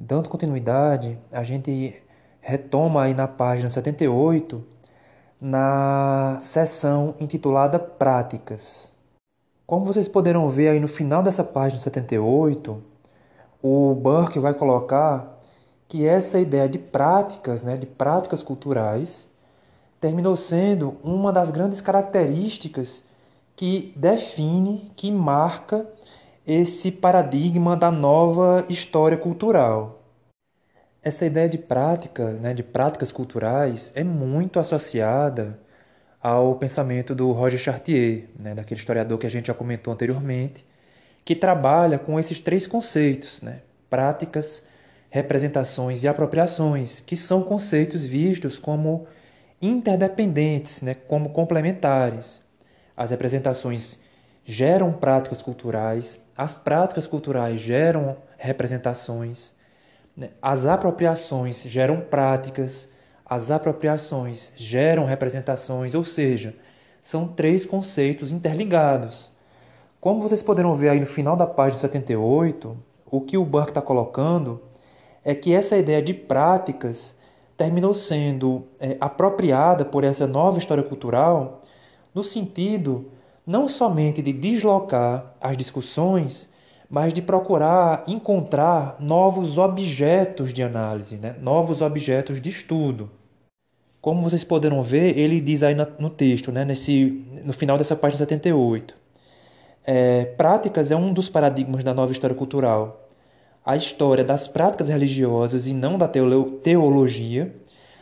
Dando continuidade, a gente retoma aí na página 78, na seção intitulada Práticas. Como vocês poderão ver aí no final dessa página 78, o Burke vai colocar que essa ideia de práticas, né, de práticas culturais, terminou sendo uma das grandes características que define, que marca esse paradigma da nova história cultural. Essa ideia de prática, né, de práticas culturais, é muito associada ao pensamento do Roger Chartier, né, daquele historiador que a gente já comentou anteriormente, que trabalha com esses três conceitos, né, práticas, representações e apropriações, que são conceitos vistos como interdependentes, né, como complementares. As representações geram práticas culturais, as práticas culturais geram representações, né, as apropriações geram práticas, as apropriações geram representações, ou seja, são três conceitos interligados. Como vocês poderão ver aí no final da página 78, o que o Burke está colocando é que essa ideia de práticas terminou sendo é, apropriada por essa nova história cultural no sentido não somente de deslocar as discussões, mas de procurar encontrar novos objetos de análise, né? novos objetos de estudo. Como vocês poderão ver, ele diz aí no texto, né? Nesse, no final dessa página 78. É, práticas é um dos paradigmas da nova história cultural a história das práticas religiosas e não da teologia,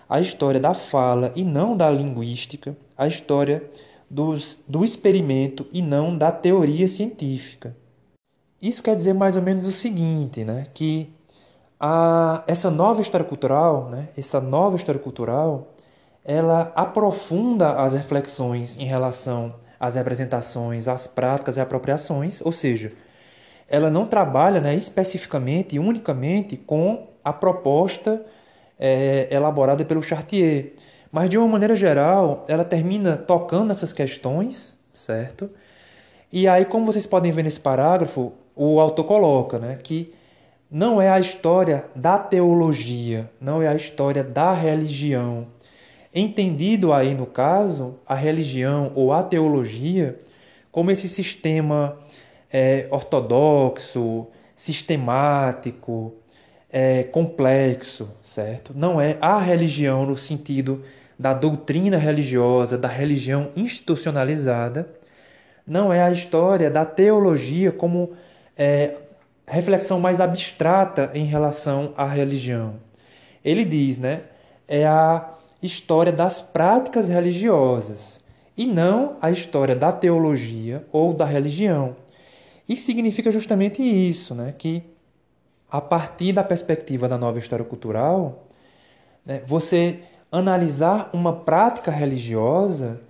a história da fala e não da linguística, a história dos, do experimento e não da teoria científica. Isso quer dizer mais ou menos o seguinte, né? que a, essa nova história cultural, né? essa nova história cultural, ela aprofunda as reflexões em relação às representações, às práticas e apropriações, ou seja, ela não trabalha né, especificamente e unicamente com a proposta é, elaborada pelo Chartier, mas de uma maneira geral ela termina tocando essas questões, certo? E aí, como vocês podem ver nesse parágrafo, o autor coloca né, que não é a história da teologia, não é a história da religião. Entendido aí, no caso, a religião ou a teologia como esse sistema é, ortodoxo, sistemático, é, complexo, certo? Não é a religião no sentido da doutrina religiosa, da religião institucionalizada. Não é a história da teologia como é, reflexão mais abstrata em relação à religião. Ele diz, né? É a história das práticas religiosas e não a história da teologia ou da religião. E significa justamente isso, né? que a partir da perspectiva da nova história cultural, né, você analisar uma prática religiosa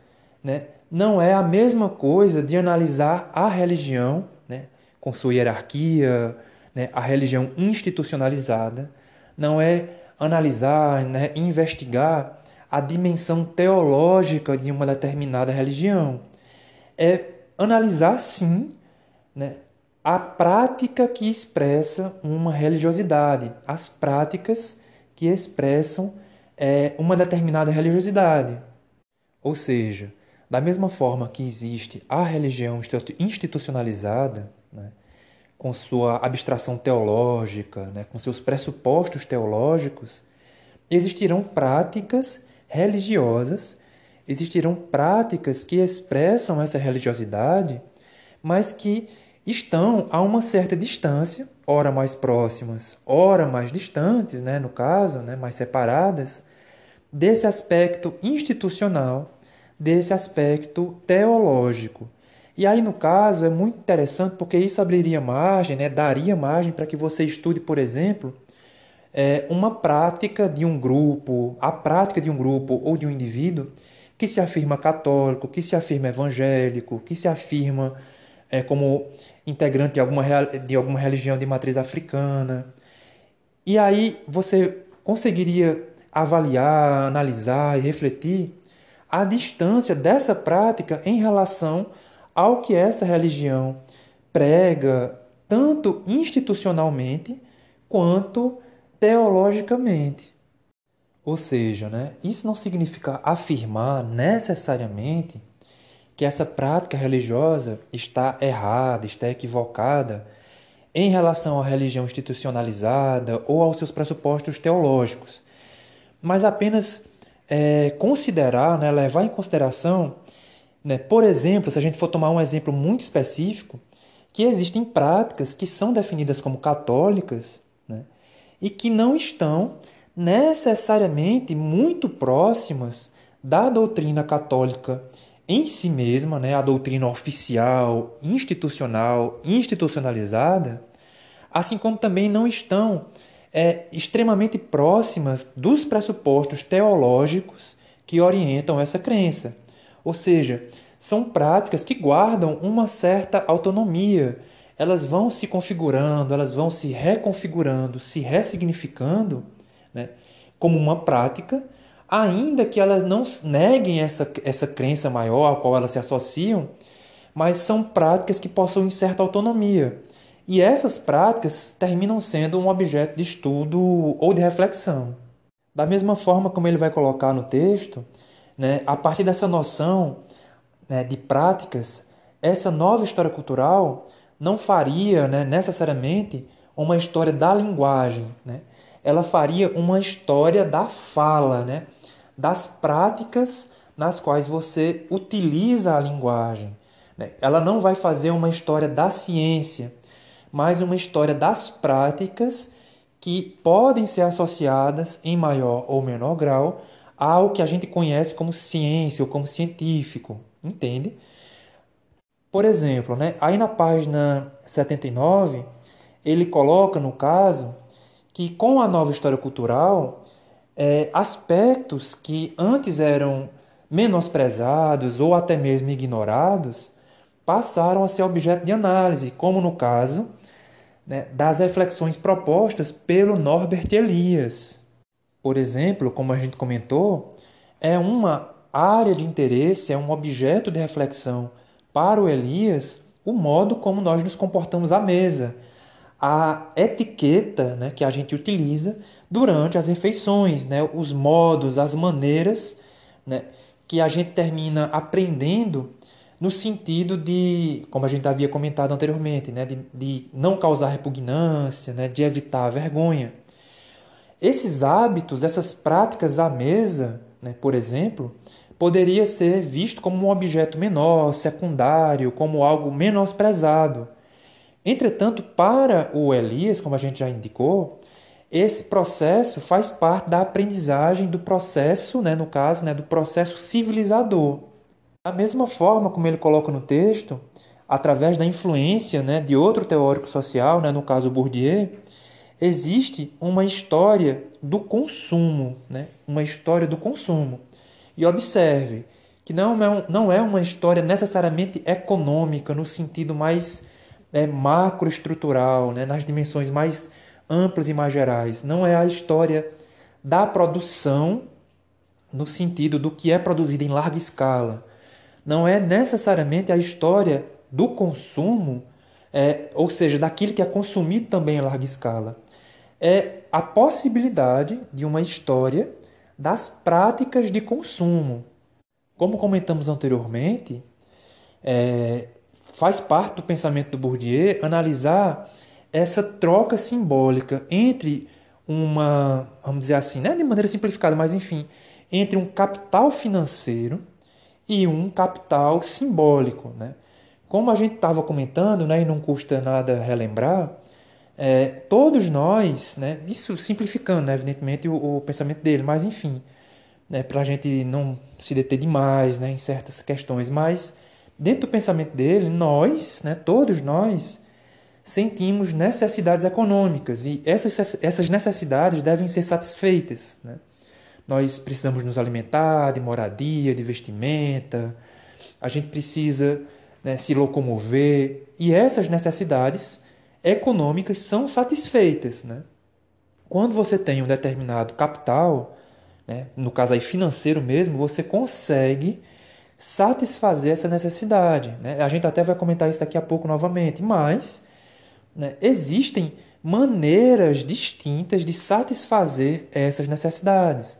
né, não é a mesma coisa de analisar a religião né, com sua hierarquia, né, a religião institucionalizada, não é analisar, né, investigar a dimensão teológica de uma determinada religião. É analisar, sim, né, a prática que expressa uma religiosidade, as práticas que expressam é, uma determinada religiosidade. Ou seja, da mesma forma que existe a religião institucionalizada, né, com sua abstração teológica, né, com seus pressupostos teológicos, existirão práticas religiosas, existirão práticas que expressam essa religiosidade, mas que estão a uma certa distância, ora mais próximas, ora mais distantes, né, no caso, né, mais separadas, desse aspecto institucional, desse aspecto teológico. E aí, no caso, é muito interessante porque isso abriria margem, né, daria margem para que você estude, por exemplo, é, uma prática de um grupo, a prática de um grupo ou de um indivíduo que se afirma católico, que se afirma evangélico, que se afirma é, como integrante de alguma, de alguma religião de matriz africana. E aí você conseguiria avaliar, analisar e refletir a distância dessa prática em relação ao que essa religião prega, tanto institucionalmente quanto teologicamente. Ou seja, né, isso não significa afirmar necessariamente que essa prática religiosa está errada, está equivocada em relação à religião institucionalizada ou aos seus pressupostos teológicos, mas apenas é, considerar, né, levar em consideração, né, por exemplo, se a gente for tomar um exemplo muito específico, que existem práticas que são definidas como católicas né, e que não estão necessariamente muito próximas da doutrina católica em si mesma, né, a doutrina oficial, institucional, institucionalizada, assim como também não estão é, extremamente próximas dos pressupostos teológicos que orientam essa crença. Ou seja, são práticas que guardam uma certa autonomia. Elas vão se configurando, elas vão se reconfigurando, se ressignificando né, como uma prática ainda que elas não neguem essa, essa crença maior a qual elas se associam, mas são práticas que possuem certa autonomia. E essas práticas terminam sendo um objeto de estudo ou de reflexão. Da mesma forma como ele vai colocar no texto, né, a partir dessa noção né, de práticas, essa nova história cultural não faria né, necessariamente uma história da linguagem, né? ela faria uma história da fala, né? Das práticas nas quais você utiliza a linguagem. Né? Ela não vai fazer uma história da ciência, mas uma história das práticas que podem ser associadas em maior ou menor grau ao que a gente conhece como ciência ou como científico, entende? Por exemplo, né, aí na página 79, ele coloca, no caso, que com a nova história cultural, é, aspectos que antes eram menosprezados ou até mesmo ignorados passaram a ser objeto de análise, como no caso né, das reflexões propostas pelo Norbert Elias. Por exemplo, como a gente comentou, é uma área de interesse, é um objeto de reflexão para o Elias o modo como nós nos comportamos à mesa, a etiqueta né, que a gente utiliza durante as refeições, né? os modos, as maneiras né? que a gente termina aprendendo no sentido de, como a gente havia comentado anteriormente, né? de, de não causar repugnância, né? de evitar a vergonha. Esses hábitos, essas práticas à mesa, né? por exemplo, poderia ser visto como um objeto menor, secundário, como algo menosprezado. Entretanto, para o Elias, como a gente já indicou, esse processo faz parte da aprendizagem do processo, né, no caso, né, do processo civilizador. Da mesma forma como ele coloca no texto, através da influência né, de outro teórico social, né, no caso Bourdieu, existe uma história do consumo, né, uma história do consumo. E observe que não é, não é uma história necessariamente econômica no sentido mais é, macroestrutural, né, nas dimensões mais amplas e mais gerais. Não é a história da produção no sentido do que é produzido em larga escala. Não é necessariamente a história do consumo, é, ou seja, daquilo que é consumido também em larga escala. É a possibilidade de uma história das práticas de consumo. Como comentamos anteriormente, é, faz parte do pensamento do Bourdieu analisar essa troca simbólica entre uma, vamos dizer assim, né, de maneira simplificada, mas enfim, entre um capital financeiro e um capital simbólico. Né? Como a gente estava comentando, né, e não custa nada relembrar, é, todos nós, né, isso simplificando, né, evidentemente, o, o, pensamento dele, mas enfim, né, para a gente não se deter demais né, em certas questões, mas dentro do pensamento dele, nós, né, todos nós, sentimos necessidades econômicas e essas, essas necessidades devem ser satisfeitas. Né? Nós precisamos nos alimentar, de moradia, de vestimenta, a gente precisa né, se locomover e essas necessidades econômicas são satisfeitas. Né? Quando você tem um determinado capital, né, no caso aí financeiro mesmo, você consegue satisfazer essa necessidade. Né? A gente até vai comentar isso daqui a pouco novamente, mas né, existem maneiras distintas de satisfazer essas necessidades.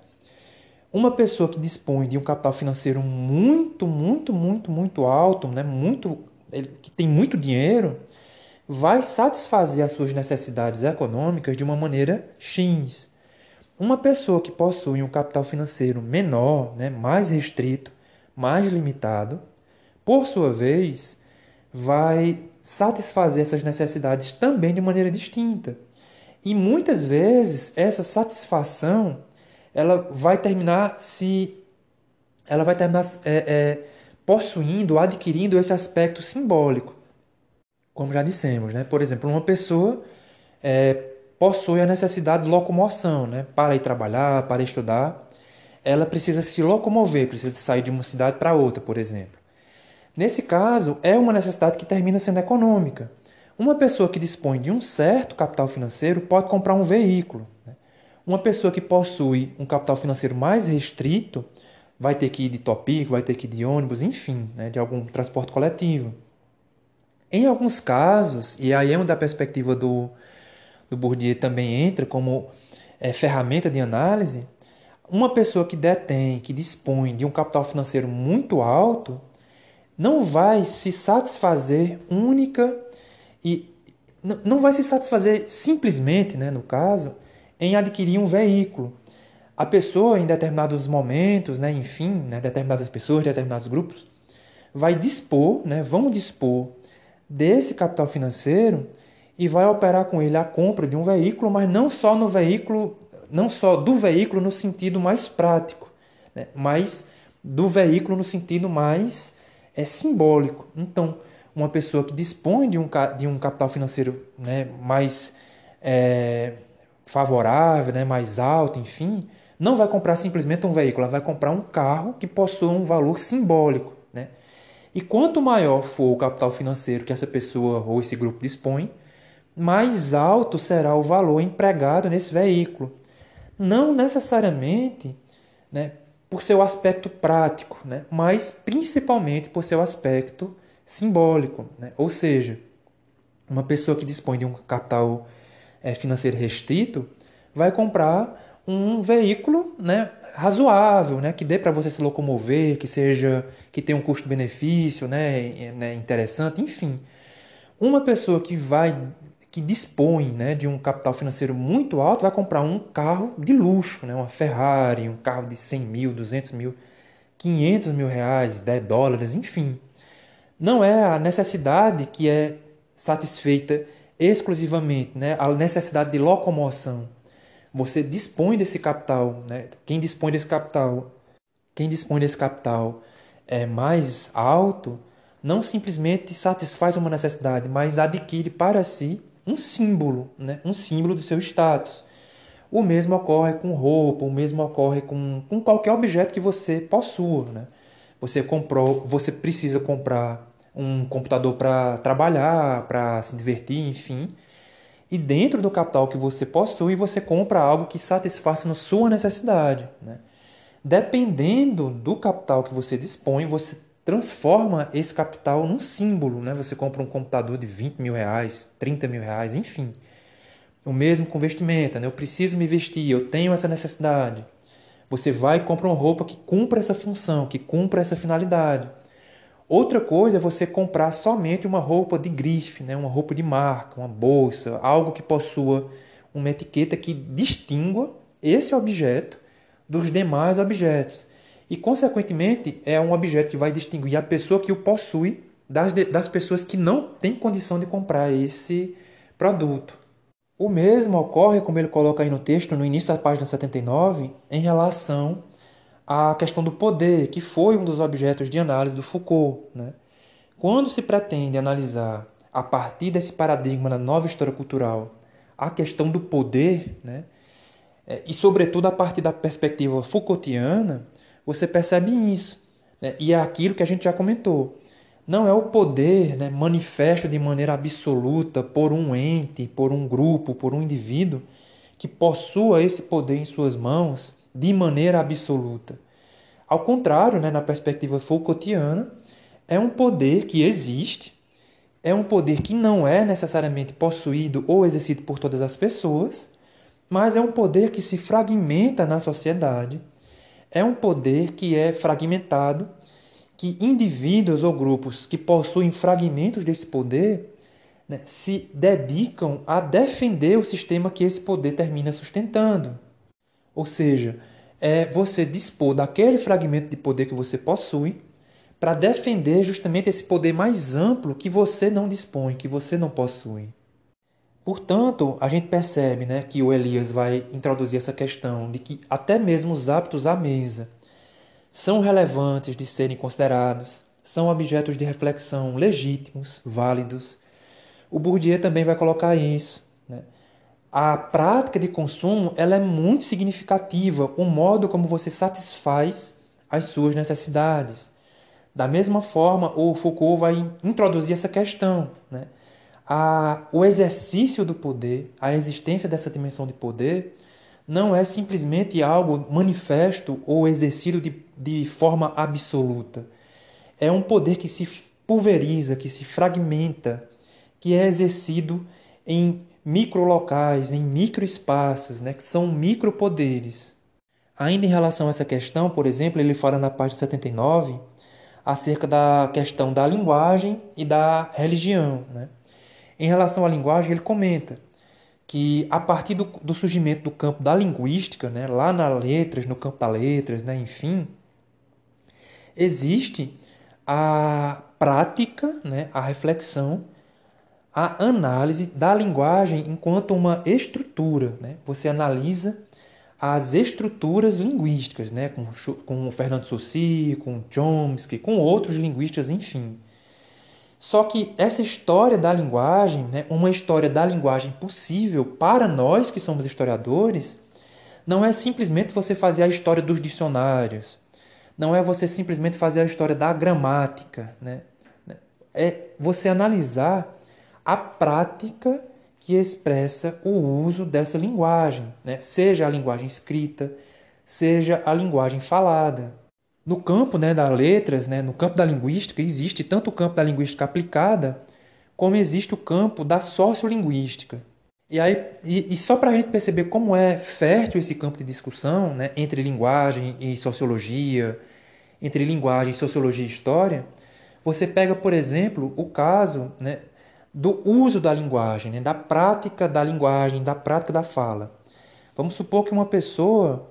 Uma pessoa que dispõe de um capital financeiro muito, muito, muito, muito alto, né, muito, que tem muito dinheiro, vai satisfazer as suas necessidades econômicas de uma maneira X. Uma pessoa que possui um capital financeiro menor, né, mais restrito, mais limitado, por sua vez, vai satisfazer essas necessidades também de maneira distinta. E muitas vezes essa satisfação ela vai terminar se ela vai terminar é, é, possuindo, adquirindo esse aspecto simbólico, como já dissemos, né? Por exemplo, uma pessoa é, possui a necessidade de locomoção, né? Para ir trabalhar, para estudar, ela precisa se locomover, precisa sair de uma cidade para outra, por exemplo. Nesse caso, é uma necessidade que termina sendo econômica. Uma pessoa que dispõe de um certo capital financeiro pode comprar um veículo. Né? Uma pessoa que possui um capital financeiro mais restrito vai ter que ir de topico, vai ter que ir de ônibus, enfim, né? de algum transporte coletivo. Em alguns casos, e aí é onde a perspectiva do, do Bourdieu também entra como é, ferramenta de análise, uma pessoa que detém, que dispõe de um capital financeiro muito alto, não vai se satisfazer única e não vai se satisfazer simplesmente, né, no caso, em adquirir um veículo. A pessoa, em determinados momentos, né, enfim, né, determinadas pessoas, determinados grupos, vai dispor, né, vão dispor desse capital financeiro e vai operar com ele a compra de um veículo, mas não só no veículo, não só do veículo no sentido mais prático, né, mas do veículo no sentido mais é simbólico. Então, uma pessoa que dispõe de um, de um capital financeiro né, mais é, favorável, né, mais alto, enfim, não vai comprar simplesmente um veículo, ela vai comprar um carro que possua um valor simbólico. Né? E quanto maior for o capital financeiro que essa pessoa ou esse grupo dispõe, mais alto será o valor empregado nesse veículo. Não necessariamente né, por seu aspecto prático, né? mas principalmente por seu aspecto simbólico. Né? Ou seja, uma pessoa que dispõe de um capital é, financeiro restrito vai comprar um veículo né, razoável, né, que dê para você se locomover, que seja que tenha um custo-benefício né, né, interessante, enfim. Uma pessoa que vai que dispõe né, de um capital financeiro muito alto vai comprar um carro de luxo, né, uma Ferrari, um carro de 100 mil, 200 mil, 500 mil reais, 10 dólares, enfim. Não é a necessidade que é satisfeita exclusivamente, né, a necessidade de locomoção. Você dispõe desse capital, né, quem dispõe desse capital, quem dispõe desse capital é mais alto, não simplesmente satisfaz uma necessidade, mas adquire para si um símbolo, né? um símbolo do seu status. O mesmo ocorre com roupa, o mesmo ocorre com, com qualquer objeto que você possua. Né? Você comprou, você precisa comprar um computador para trabalhar, para se divertir, enfim. E dentro do capital que você possui, você compra algo que satisfaça sua necessidade. Né? Dependendo do capital que você dispõe, você transforma esse capital num símbolo. Né? Você compra um computador de 20 mil reais, 30 mil reais, enfim. O mesmo com vestimenta. Né? Eu preciso me vestir, eu tenho essa necessidade. Você vai e compra uma roupa que cumpra essa função, que cumpra essa finalidade. Outra coisa é você comprar somente uma roupa de grife, né? uma roupa de marca, uma bolsa, algo que possua uma etiqueta que distingua esse objeto dos demais objetos. E, consequentemente, é um objeto que vai distinguir a pessoa que o possui das, das pessoas que não têm condição de comprar esse produto. O mesmo ocorre, como ele coloca aí no texto, no início da página 79, em relação à questão do poder, que foi um dos objetos de análise do Foucault. Né? Quando se pretende analisar, a partir desse paradigma da nova história cultural, a questão do poder, né? É, e sobretudo a partir da perspectiva Foucaultiana, você percebe isso. Né? E é aquilo que a gente já comentou. Não é o poder né, manifesto de maneira absoluta por um ente, por um grupo, por um indivíduo que possua esse poder em suas mãos de maneira absoluta. Ao contrário, né, na perspectiva Foucaultiana, é um poder que existe, é um poder que não é necessariamente possuído ou exercido por todas as pessoas, mas é um poder que se fragmenta na sociedade. É um poder que é fragmentado, que indivíduos ou grupos que possuem fragmentos desse poder né, se dedicam a defender o sistema que esse poder termina sustentando. Ou seja, é você dispor daquele fragmento de poder que você possui para defender justamente esse poder mais amplo que você não dispõe, que você não possui. Portanto, a gente percebe né, que o Elias vai introduzir essa questão de que até mesmo os hábitos à mesa são relevantes de serem considerados, são objetos de reflexão legítimos, válidos. O Bourdieu também vai colocar isso. Né? A prática de consumo ela é muito significativa, o modo como você satisfaz as suas necessidades. Da mesma forma, o Foucault vai introduzir essa questão. Né? A, o exercício do poder, a existência dessa dimensão de poder, não é simplesmente algo manifesto ou exercido de, de forma absoluta. É um poder que se pulveriza, que se fragmenta, que é exercido em microlocais, em microespaços, né, que são micropoderes. Ainda em relação a essa questão, por exemplo, ele fala na página 79 acerca da questão da linguagem e da religião. Né? Em relação à linguagem, ele comenta que a partir do, do surgimento do campo da linguística, né, lá nas letras, no campo das letras, né, enfim, existe a prática, né, a reflexão, a análise da linguagem enquanto uma estrutura. Né? Você analisa as estruturas linguísticas, né? com, com Fernando Saussure, com Chomsky, com outros linguistas, enfim. Só que essa história da linguagem, né, uma história da linguagem possível para nós que somos historiadores, não é simplesmente você fazer a história dos dicionários, não é você simplesmente fazer a história da gramática, né? é você analisar a prática que expressa o uso dessa linguagem, né? seja a linguagem escrita, seja a linguagem falada. No campo né, das letras, né, no campo da linguística, existe tanto o campo da linguística aplicada, como existe o campo da sociolinguística. E, aí, e, e só para a gente perceber como é fértil esse campo de discussão né, entre linguagem e sociologia, entre linguagem, sociologia e história, você pega, por exemplo, o caso né, do uso da linguagem, né? da prática da linguagem, da prática da fala. Vamos supor que uma pessoa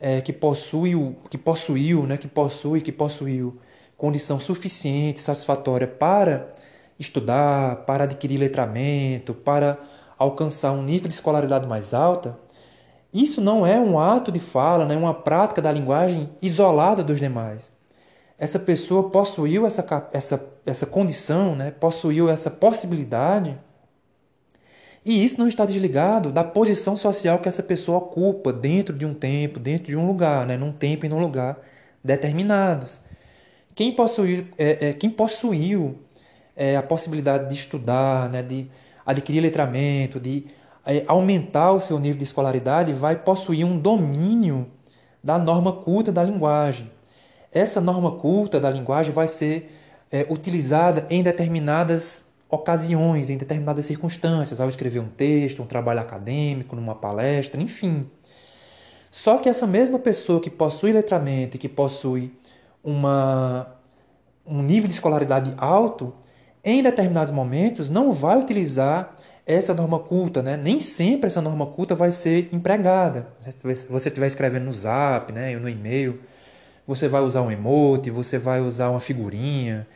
é, que possuiu, que possuiu, né? que possui, que possuiu condição suficiente, satisfatória para estudar, para adquirir letramento, para alcançar um nível de escolaridade mais alta, isso não é um ato de fala, não é uma prática da linguagem isolada dos demais essa pessoa possuiu essa, essa, essa condição, né? possuiu essa possibilidade, e isso não está desligado da posição social que essa pessoa ocupa dentro de um tempo, dentro de um lugar, né? num tempo e num lugar determinados. Quem possuiu, é, é, quem possuiu é, a possibilidade de estudar, né? de adquirir letramento, de é, aumentar o seu nível de escolaridade, vai possuir um domínio da norma culta da linguagem. Essa norma culta da linguagem vai ser é, utilizada em determinadas ocasiões, em determinadas circunstâncias, ao escrever um texto, um trabalho acadêmico, numa palestra, enfim. Só que essa mesma pessoa que possui letramento e que possui uma, um nível de escolaridade alto, em determinados momentos não vai utilizar essa norma culta, né? Nem sempre essa norma culta vai ser empregada. Se você estiver escrevendo no Zap, né, ou no e-mail, você vai usar um emote, você vai usar uma figurinha,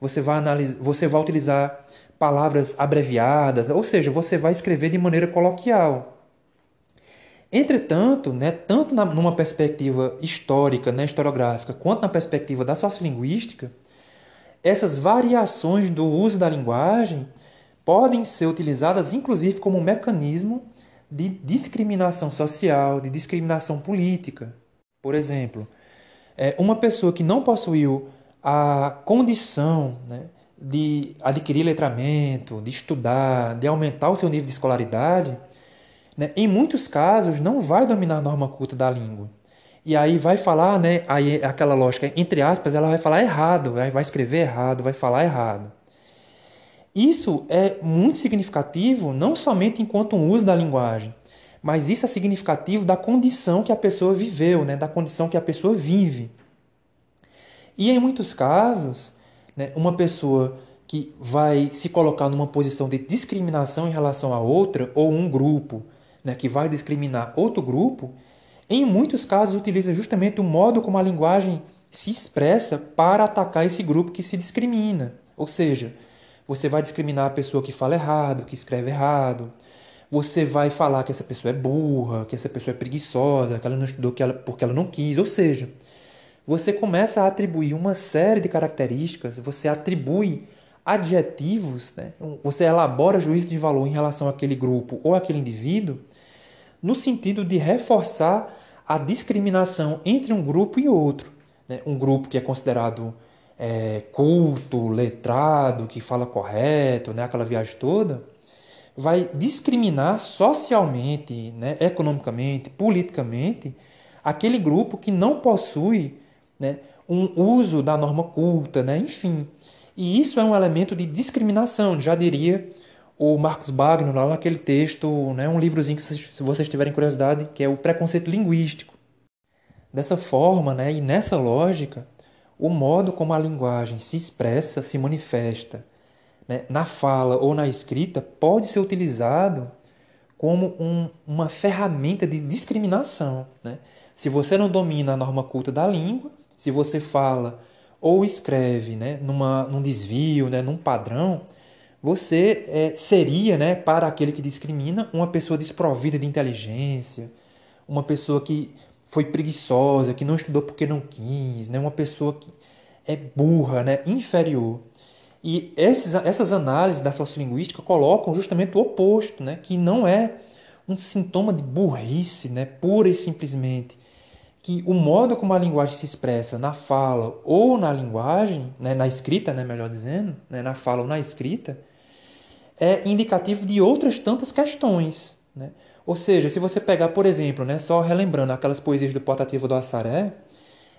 você vai analisar, você vai utilizar palavras abreviadas, ou seja, você vai escrever de maneira coloquial. Entretanto, né, tanto na, numa perspectiva histórica, né, historiográfica, quanto na perspectiva da sociolinguística, essas variações do uso da linguagem podem ser utilizadas inclusive como um mecanismo de discriminação social, de discriminação política. Por exemplo, é, uma pessoa que não possuiu a condição né, de adquirir letramento, de estudar, de aumentar o seu nível de escolaridade, né, em muitos casos não vai dominar a norma culta da língua. E aí vai falar, né, aí aquela lógica, entre aspas, ela vai falar errado, vai escrever errado, vai falar errado. Isso é muito significativo, não somente enquanto um uso da linguagem, mas isso é significativo da condição que a pessoa viveu, né? da condição que a pessoa vive. E em muitos casos, né, uma pessoa que vai se colocar numa posição de discriminação em relação a outra, ou um grupo né, que vai discriminar outro grupo, em muitos casos utiliza justamente o modo como a linguagem se expressa para atacar esse grupo que se discrimina. Ou seja, você vai discriminar a pessoa que fala errado, que escreve errado. Você vai falar que essa pessoa é burra, que essa pessoa é preguiçosa, que ela não estudou porque ela não quis. Ou seja, você começa a atribuir uma série de características, você atribui adjetivos, né? você elabora juízo de valor em relação àquele grupo ou àquele indivíduo, no sentido de reforçar a discriminação entre um grupo e outro. Né? Um grupo que é considerado é, culto, letrado, que fala correto, né? aquela viagem toda, vai discriminar socialmente, né? economicamente, politicamente, aquele grupo que não possui né, um uso da norma culta, né, enfim. E isso é um elemento de discriminação, já diria o Marcos Bagno lá naquele texto, né, um livrozinho que se vocês tiverem curiosidade, que é o preconceito linguístico. Dessa forma, né, e nessa lógica, o modo como a linguagem se expressa, se manifesta, né, na fala ou na escrita, pode ser utilizado como um, uma ferramenta de discriminação. Né? Se você não domina a norma culta da língua, se você fala ou escreve né, numa, num desvio, né, num padrão, você é, seria, né, para aquele que discrimina, uma pessoa desprovida de inteligência, uma pessoa que foi preguiçosa, que não estudou porque não quis, né, uma pessoa que é burra, né, inferior. E esses, essas análises da sociolinguística colocam justamente o oposto, né, que não é um sintoma de burrice, né, pura e simplesmente, que o modo como a linguagem se expressa na fala ou na linguagem, né, na escrita, né, melhor dizendo, né, na fala ou na escrita, é indicativo de outras tantas questões. Né? Ou seja, se você pegar, por exemplo, né, só relembrando aquelas poesias do Portativo do Assaré,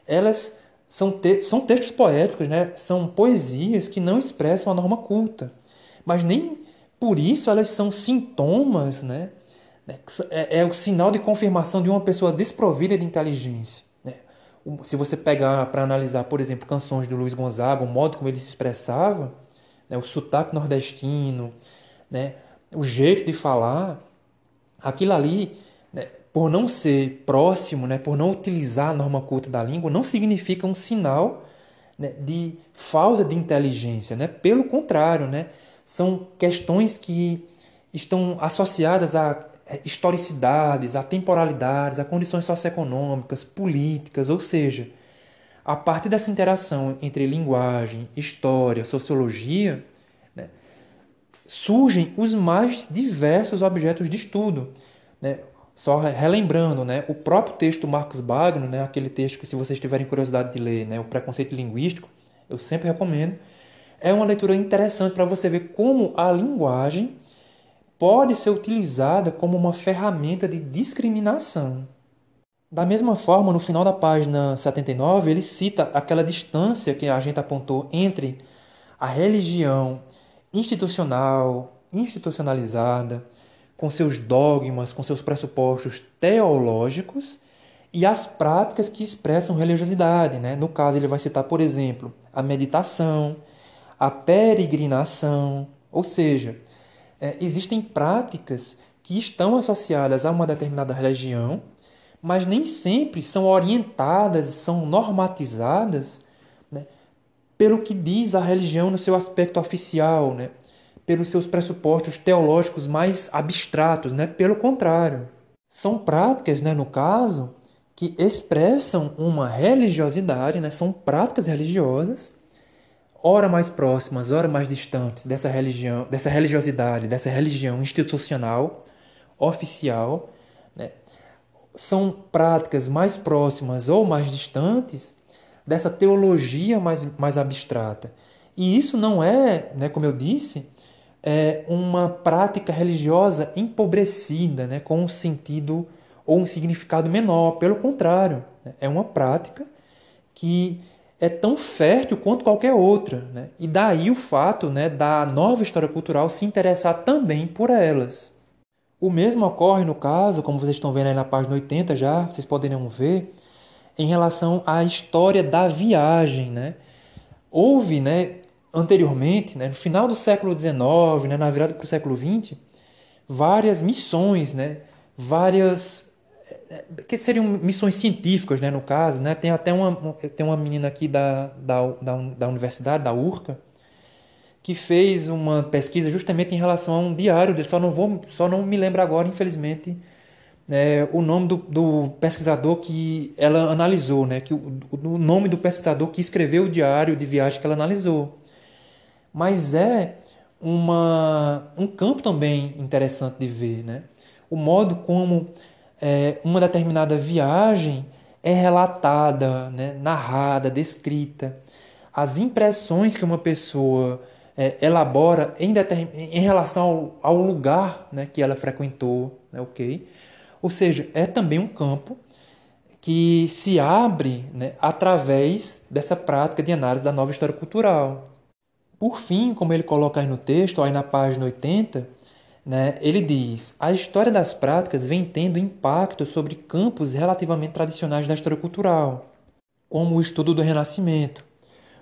elas são, te são textos poéticos, né? são poesias que não expressam a norma culta, mas nem por isso elas são sintomas né, né? É, é, o sinal de confirmação de uma pessoa desprovida de inteligência. Né? Se você pegar para analisar, por exemplo, canções do Luiz Gonzaga, o modo como ele se expressava, né? o sotaque nordestino, né? o jeito de falar, aquilo ali, né? por não ser próximo, né? por não utilizar a norma culta da língua, não significa um sinal né? de falta de inteligência. Né? Pelo contrário, né? são questões que estão associadas a historicidades, a temporalidades, a condições socioeconômicas, políticas, ou seja, a partir dessa interação entre linguagem, história, sociologia, né, surgem os mais diversos objetos de estudo. Né? Só relembrando, né, o próprio texto do Marcos Bagno, né, aquele texto que se vocês tiverem curiosidade de ler, né, o preconceito linguístico, eu sempre recomendo, é uma leitura interessante para você ver como a linguagem pode ser utilizada como uma ferramenta de discriminação. Da mesma forma, no final da página 79, ele cita aquela distância que a gente apontou entre a religião institucional, institucionalizada, com seus dogmas, com seus pressupostos teológicos e as práticas que expressam religiosidade. Né? No caso, ele vai citar, por exemplo, a meditação, a peregrinação, ou seja, é, existem práticas que estão associadas a uma determinada religião, mas nem sempre são orientadas, são normatizadas né, pelo que diz a religião no seu aspecto oficial, né, pelos seus pressupostos teológicos mais abstratos. Né, pelo contrário, são práticas, né, no caso, que expressam uma religiosidade, né, são práticas religiosas ora mais próximas, ora mais distantes dessa religião, dessa religiosidade, dessa religião institucional, oficial, né? são práticas mais próximas ou mais distantes dessa teologia mais, mais abstrata. E isso não é, né, como eu disse, é uma prática religiosa empobrecida, né, com um sentido ou um significado menor. Pelo contrário, né, é uma prática que é tão fértil quanto qualquer outra. Né? E daí o fato né, da nova história cultural se interessar também por elas. O mesmo ocorre no caso, como vocês estão vendo aí na página 80 já, vocês poderão ver, em relação à história da viagem. Né? Houve, né, anteriormente, né, no final do século XIX, né, na virada para o século XX, várias missões, né, várias que seriam missões científicas, né, no caso, né? Tem até uma tem uma menina aqui da, da, da, da universidade, da URCA, que fez uma pesquisa justamente em relação a um diário dele. Só não vou, só não me lembro agora, infelizmente, né, o nome do, do, pesquisador que ela analisou, né? Que o, o nome do pesquisador que escreveu o diário de viagem que ela analisou. Mas é uma um campo também interessante de ver, né? O modo como é, uma determinada viagem é relatada, né, narrada, descrita. As impressões que uma pessoa é, elabora em, em relação ao, ao, lugar né, que ela frequentou, né, ok? Ou seja, é também um campo que se abre né, através dessa prática de análise da nova história cultural. Por fim, como ele coloca aí no texto, aí na página 80, né, ele diz: a história das práticas vem tendo impacto sobre campos relativamente tradicionais da história cultural, como o estudo do Renascimento.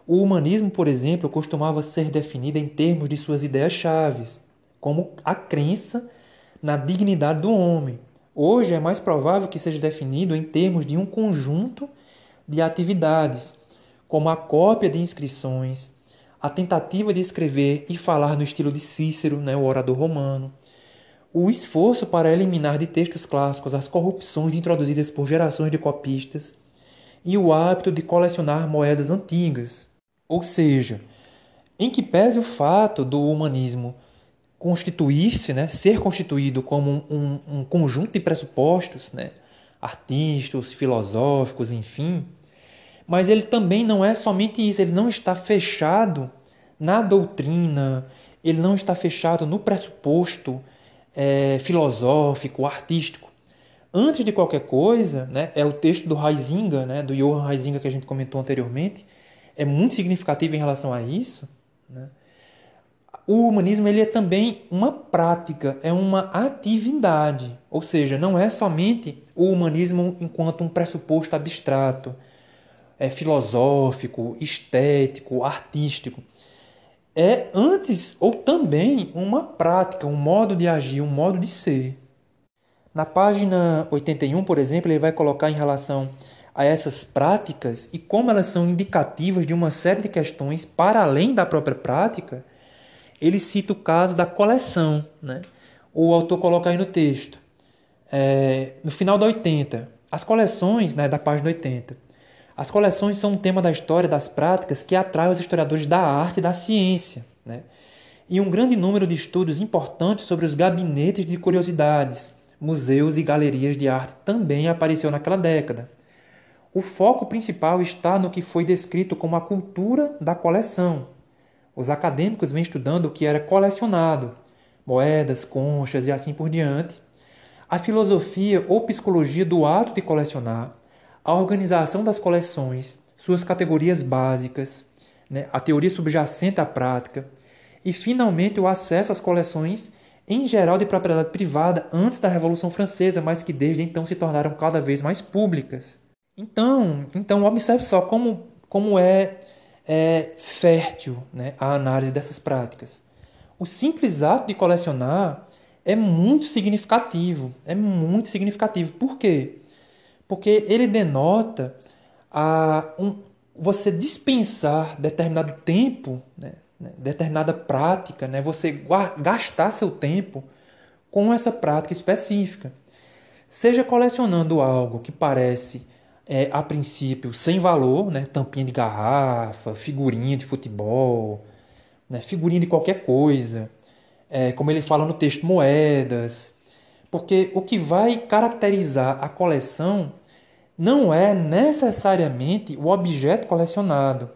O humanismo, por exemplo, costumava ser definido em termos de suas ideias-chave, como a crença na dignidade do homem. Hoje é mais provável que seja definido em termos de um conjunto de atividades, como a cópia de inscrições, a tentativa de escrever e falar no estilo de Cícero, né, o orador romano, o esforço para eliminar de textos clássicos as corrupções introduzidas por gerações de copistas e o hábito de colecionar moedas antigas. Ou seja, em que pese o fato do humanismo constituir-se, né, ser constituído como um, um conjunto de pressupostos, né, artísticos, filosóficos, enfim, mas ele também não é somente isso, ele não está fechado na doutrina, ele não está fechado no pressuposto é, filosófico, artístico. Antes de qualquer coisa, né, é o texto do Heisinger, né, do Johann Heisinger que a gente comentou anteriormente, é muito significativo em relação a isso. Né? O humanismo ele é também uma prática, é uma atividade, ou seja, não é somente o humanismo enquanto um pressuposto abstrato, é, filosófico, estético, artístico. É antes ou também uma prática, um modo de agir, um modo de ser. Na página 81, por exemplo, ele vai colocar em relação a essas práticas e como elas são indicativas de uma série de questões para além da própria prática, ele cita o caso da coleção. Né? O autor coloca aí no texto, é, no final da 80, as coleções, né, da página 80, as coleções são um tema da história das práticas que atrai os historiadores da arte e da ciência. Né? E um grande número de estudos importantes sobre os gabinetes de curiosidades, museus e galerias de arte também apareceu naquela década. O foco principal está no que foi descrito como a cultura da coleção. Os acadêmicos vêm estudando o que era colecionado, moedas, conchas e assim por diante. A filosofia ou psicologia do ato de colecionar a organização das coleções, suas categorias básicas, né, a teoria subjacente à prática e, finalmente, o acesso às coleções em geral de propriedade privada antes da Revolução Francesa, mas que desde então se tornaram cada vez mais públicas. Então, então observe só como, como é, é fértil né, a análise dessas práticas. O simples ato de colecionar é muito significativo, é muito significativo. Por quê? Porque ele denota a um, você dispensar determinado tempo, né, né, determinada prática, né, você gastar seu tempo com essa prática específica. Seja colecionando algo que parece, é, a princípio, sem valor, né, tampinha de garrafa, figurinha de futebol, né, figurinha de qualquer coisa, é, como ele fala no texto, moedas, porque o que vai caracterizar a coleção não é necessariamente o objeto colecionado,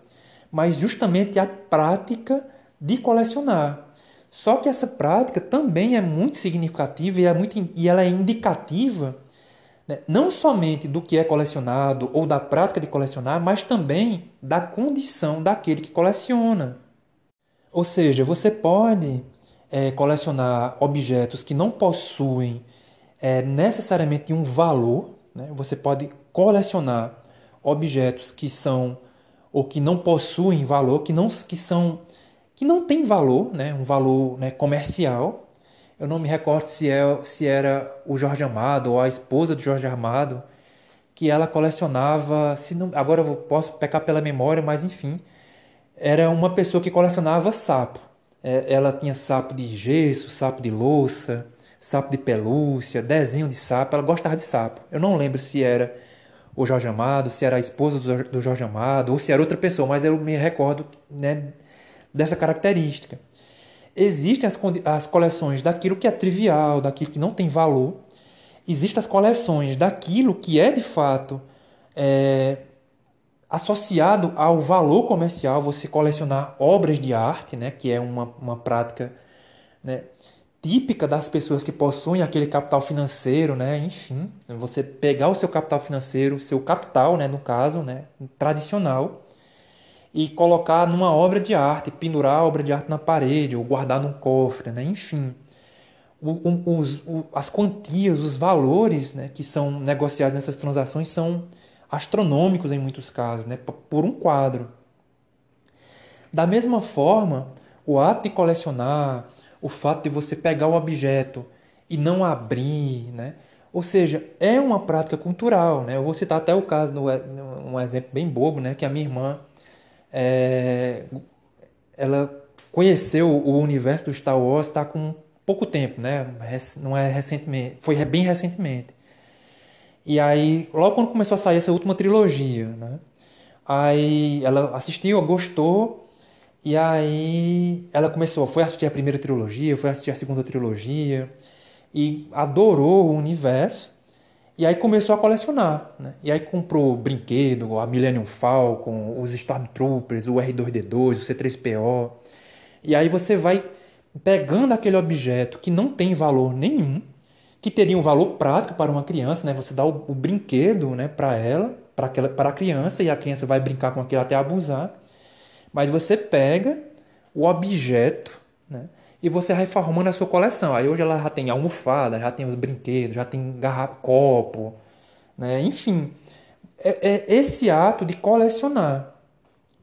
mas justamente a prática de colecionar. Só que essa prática também é muito significativa e, é muito, e ela é indicativa né, não somente do que é colecionado ou da prática de colecionar, mas também da condição daquele que coleciona. Ou seja, você pode é, colecionar objetos que não possuem é, necessariamente um valor, né? você pode colecionar objetos que são ou que não possuem valor, que não que são que não tem valor, né? um valor né, comercial, eu não me recordo se, é, se era o Jorge Amado ou a esposa do Jorge Amado, que ela colecionava. Se não, agora eu posso pecar pela memória, mas enfim. Era uma pessoa que colecionava sapo. É, ela tinha sapo de gesso, sapo de louça, sapo de pelúcia, desenho de sapo. Ela gostava de sapo. Eu não lembro se era o Jorge Amado, se era a esposa do Jorge Amado, ou se era outra pessoa, mas eu me recordo né, dessa característica existem as, as coleções daquilo que é trivial, daquilo que não tem valor. Existem as coleções daquilo que é de fato é, associado ao valor comercial, você colecionar obras de arte, né, que é uma, uma prática né, típica das pessoas que possuem aquele capital financeiro, né, enfim, você pegar o seu capital financeiro, seu capital, né, no caso, né, tradicional, e colocar numa obra de arte, pendurar a obra de arte na parede ou guardar num cofre, né? enfim. O, o, os, o, as quantias, os valores né, que são negociados nessas transações são astronômicos em muitos casos, né, por um quadro. Da mesma forma, o ato de colecionar, o fato de você pegar o objeto e não abrir, né? ou seja, é uma prática cultural. Né? Eu vou citar até o caso, um exemplo bem bobo, né? que a minha irmã é, ela conheceu o universo do Star Wars está com pouco tempo, né? Não é recentemente, foi bem recentemente. E aí, logo quando começou a sair essa última trilogia, né? Aí ela assistiu, gostou, e aí ela começou, foi assistir a primeira trilogia, foi assistir a segunda trilogia, e adorou o universo. E aí começou a colecionar. Né? E aí comprou brinquedo, a Millennium Falcon, os Stormtroopers, o R2D2, o C3PO. E aí você vai pegando aquele objeto que não tem valor nenhum, que teria um valor prático para uma criança, né? Você dá o, o brinquedo, né, para ela, para aquela, para a criança e a criança vai brincar com aquilo até abusar. Mas você pega o objeto, né? e você vai formando a sua coleção. Aí hoje ela já tem almofada, já tem os brinquedos, já tem garrafa, copo, né? enfim. É, é esse ato de colecionar.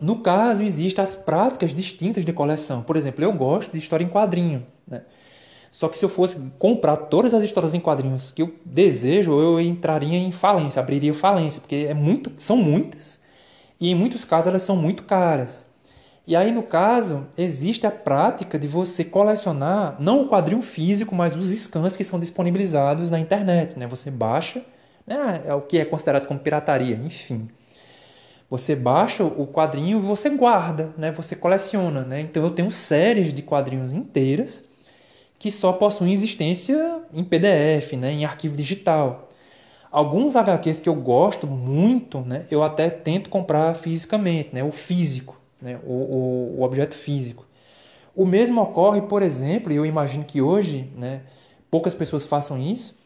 No caso, existem as práticas distintas de coleção. Por exemplo, eu gosto de história em quadrinho. Né? Só que se eu fosse comprar todas as histórias em quadrinhos que eu desejo, eu entraria em falência, abriria falência, porque é muito, são muitas e em muitos casos elas são muito caras. E aí, no caso, existe a prática de você colecionar não o quadrinho físico, mas os scans que são disponibilizados na internet. Né? Você baixa, né? é o que é considerado como pirataria, enfim. Você baixa o quadrinho e você guarda, né? você coleciona. Né? Então, eu tenho séries de quadrinhos inteiras que só possuem existência em PDF, né? em arquivo digital. Alguns HQs que eu gosto muito, né? eu até tento comprar fisicamente, né? o físico né, o, o, o objeto físico. O mesmo ocorre, por exemplo, e eu imagino que hoje né, poucas pessoas façam isso.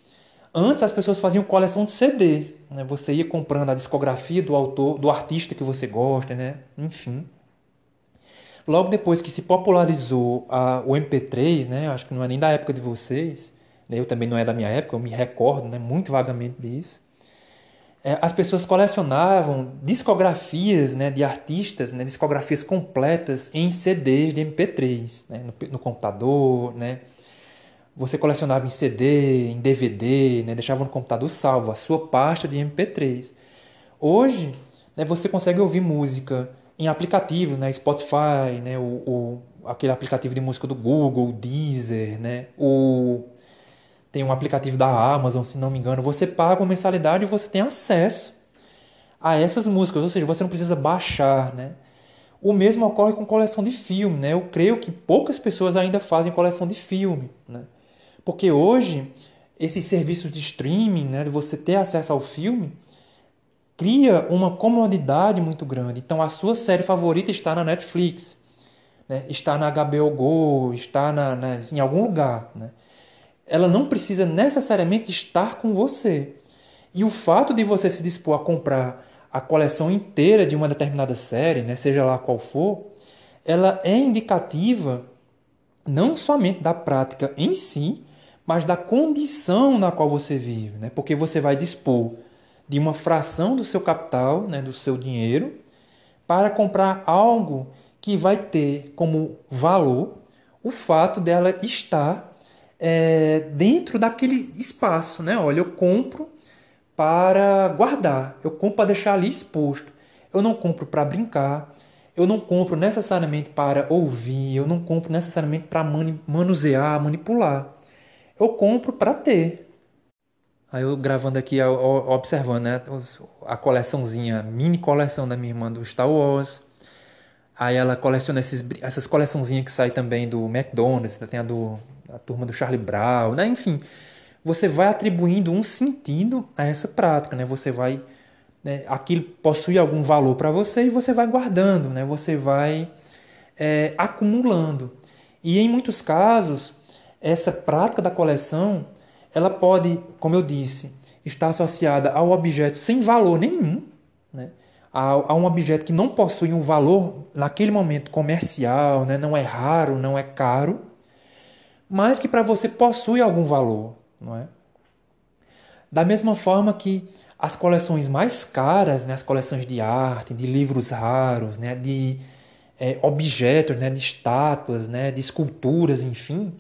Antes as pessoas faziam coleção de CD. Né? Você ia comprando a discografia do autor, do artista que você gosta, né? enfim. Logo depois que se popularizou a, o MP3, né? acho que não é nem da época de vocês, né? eu também não é da minha época, eu me recordo né? muito vagamente disso as pessoas colecionavam discografias né, de artistas, né, discografias completas em CDs de MP3, né, no, no, computador. Né. Você colecionava em CD, em DVD, né, deixava no computador salvo a sua pasta de MP3. Hoje, né, você consegue ouvir música em aplicativos, né, Spotify, né, o, o, aquele aplicativo de música do Google, o Deezer, né, o tem um aplicativo da Amazon, se não me engano, você paga uma mensalidade e você tem acesso a essas músicas, ou seja, você não precisa baixar, né? O mesmo ocorre com coleção de filme, né? Eu creio que poucas pessoas ainda fazem coleção de filme, né? Porque hoje esses serviços de streaming, né, de você ter acesso ao filme, cria uma comodidade muito grande. Então a sua série favorita está na Netflix, né? está na HBO Go, está na, na, em algum lugar, né? Ela não precisa necessariamente estar com você. E o fato de você se dispor a comprar a coleção inteira de uma determinada série, né, seja lá qual for, ela é indicativa não somente da prática em si, mas da condição na qual você vive, né? Porque você vai dispor de uma fração do seu capital, né, do seu dinheiro, para comprar algo que vai ter como valor o fato dela estar é, dentro daquele espaço, né? Olha, eu compro para guardar, eu compro para deixar ali exposto. Eu não compro para brincar, eu não compro necessariamente para ouvir, eu não compro necessariamente para manusear, manipular. Eu compro para ter. Aí eu gravando aqui, observando né, a coleçãozinha, mini coleção da minha irmã do Star Wars. Aí ela coleciona esses, essas coleçãozinhas que saem também do McDonald's, tem a do a turma do Charlie Brown, né? Enfim, você vai atribuindo um sentido a essa prática, né? Você vai né, aquilo possui algum valor para você e você vai guardando, né? Você vai é, acumulando. E em muitos casos, essa prática da coleção, ela pode, como eu disse, estar associada ao objeto sem valor nenhum, né? A, um objeto que não possui um valor naquele momento comercial, né? não é raro, não é caro, mas que para você possui algum valor, não é? Da mesma forma que as coleções mais caras, né, as coleções de arte, de livros raros, né, de é, objetos, né, de estátuas, né, de esculturas, enfim,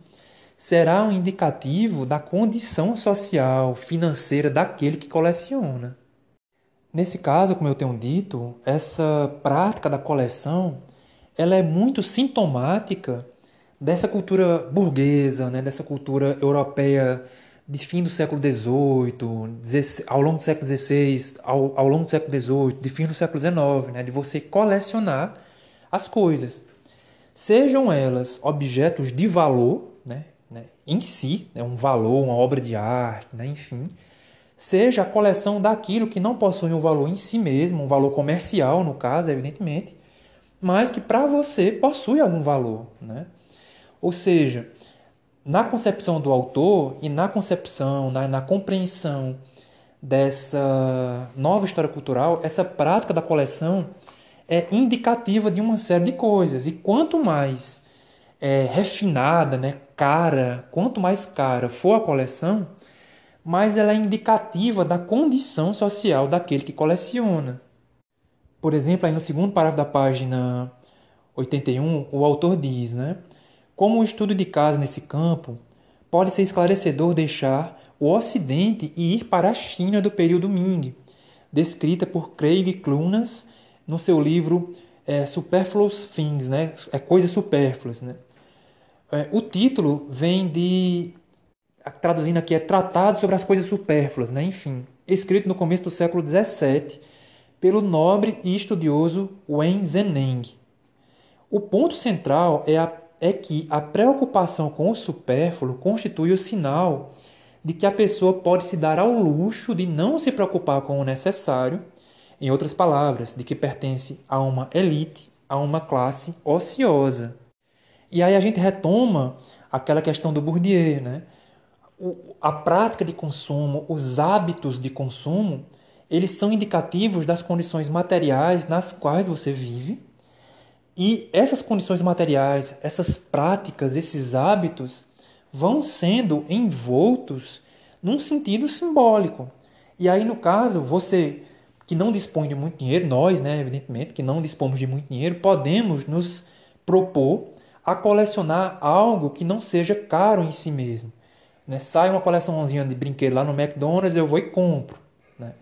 será um indicativo da condição social, financeira daquele que coleciona. Nesse caso, como eu tenho dito, essa prática da coleção ela é muito sintomática dessa cultura burguesa, né, dessa cultura europeia de fim do século XVIII, ao longo do século XVI, ao, ao longo do século XVIII, de fim do século XIX, né, de você colecionar as coisas. Sejam elas objetos de valor, né, né, em si, né, um valor, uma obra de arte, né, enfim, seja a coleção daquilo que não possui um valor em si mesmo, um valor comercial, no caso, evidentemente, mas que para você possui algum valor. Né? Ou seja, na concepção do autor e na concepção, na, na compreensão dessa nova história cultural, essa prática da coleção é indicativa de uma série de coisas. E quanto mais é, refinada, né, cara, quanto mais cara for a coleção, mais ela é indicativa da condição social daquele que coleciona. Por exemplo, aí no segundo parágrafo da página 81, o autor diz, né? Como o estudo de caso nesse campo pode ser esclarecedor deixar o Ocidente e ir para a China do período Ming, descrita por Craig Clunas no seu livro é, Superfluous Things, né? é, Coisas Supérfluas. Né? É, o título vem de, traduzindo aqui, é Tratado sobre as Coisas Supérfluas, né? enfim, escrito no começo do século XVII pelo nobre e estudioso Wen Zheneng. O ponto central é a é que a preocupação com o supérfluo constitui o sinal de que a pessoa pode se dar ao luxo de não se preocupar com o necessário, em outras palavras, de que pertence a uma elite, a uma classe ociosa. E aí a gente retoma aquela questão do Bourdieu, né? A prática de consumo, os hábitos de consumo, eles são indicativos das condições materiais nas quais você vive e essas condições materiais, essas práticas, esses hábitos vão sendo envoltos num sentido simbólico. E aí, no caso, você que não dispõe de muito dinheiro, nós, né, evidentemente, que não dispomos de muito dinheiro, podemos nos propor a colecionar algo que não seja caro em si mesmo. Né? Sai uma coleçãozinha de brinquedo lá no McDonald's, eu vou e compro. Né?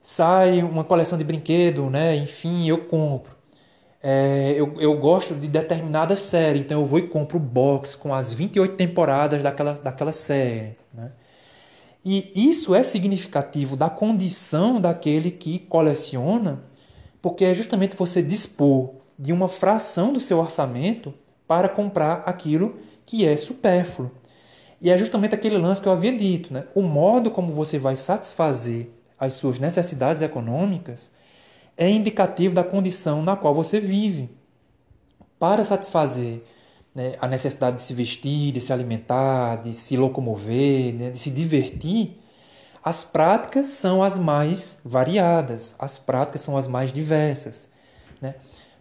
Sai uma coleção de brinquedo, né? enfim, eu compro é, eu, eu gosto de determinada série, então eu vou e compro o box com as 28 temporadas daquela, daquela série. Né? E isso é significativo da condição daquele que coleciona, porque é justamente você dispor de uma fração do seu orçamento para comprar aquilo que é supérfluo. E é justamente aquele lance que eu havia dito, né? O modo como você vai satisfazer as suas necessidades econômicas é indicativo da condição na qual você vive. Para satisfazer né, a necessidade de se vestir, de se alimentar, de se locomover, né, de se divertir, As práticas são as mais variadas, as práticas são as mais diversas. Né?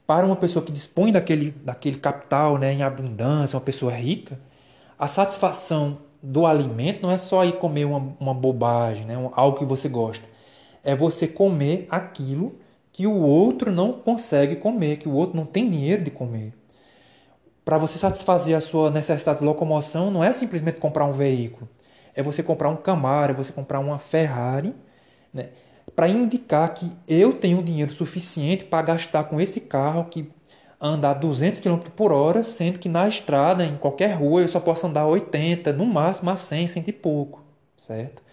Para uma pessoa que dispõe daquele, daquele capital né, em abundância, uma pessoa rica, a satisfação do alimento não é só ir comer uma, uma bobagem, né, algo que você gosta. É você comer aquilo que o outro não consegue comer, que o outro não tem dinheiro de comer. Para você satisfazer a sua necessidade de locomoção, não é simplesmente comprar um veículo é você comprar um Camaro, é você comprar uma Ferrari, né? para indicar que eu tenho dinheiro suficiente para gastar com esse carro que anda a 200 km por hora, sendo que na estrada, em qualquer rua, eu só posso andar 80, no máximo a 100, 100 e pouco, certo?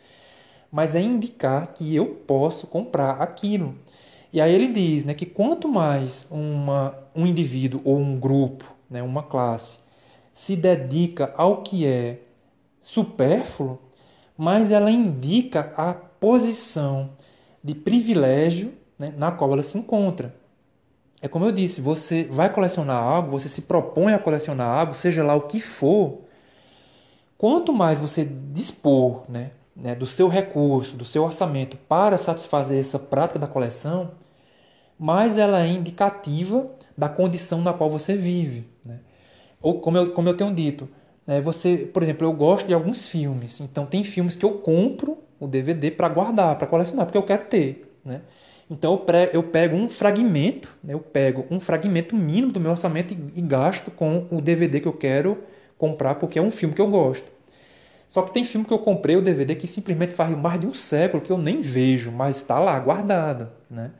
Mas é indicar que eu posso comprar aquilo. E aí ele diz né, que quanto mais uma, um indivíduo ou um grupo, né, uma classe, se dedica ao que é supérfluo, mas ela indica a posição de privilégio né, na qual ela se encontra. É como eu disse, você vai colecionar algo, você se propõe a colecionar algo, seja lá o que for, quanto mais você dispor né, né, do seu recurso, do seu orçamento para satisfazer essa prática da coleção, mais ela é indicativa da condição na qual você vive. Né? Ou como eu, como eu tenho dito, né? Você, por exemplo, eu gosto de alguns filmes, então tem filmes que eu compro o DVD para guardar, para colecionar, porque eu quero ter. Né? Então eu, pego um fragmento, né? eu pego um fragmento mínimo do meu orçamento e, e gasto com o DVD que eu quero comprar, porque é um filme que eu gosto. Só que tem filme que eu comprei o DVD que simplesmente faz mais de um século que eu nem vejo, mas está lá guardado, né?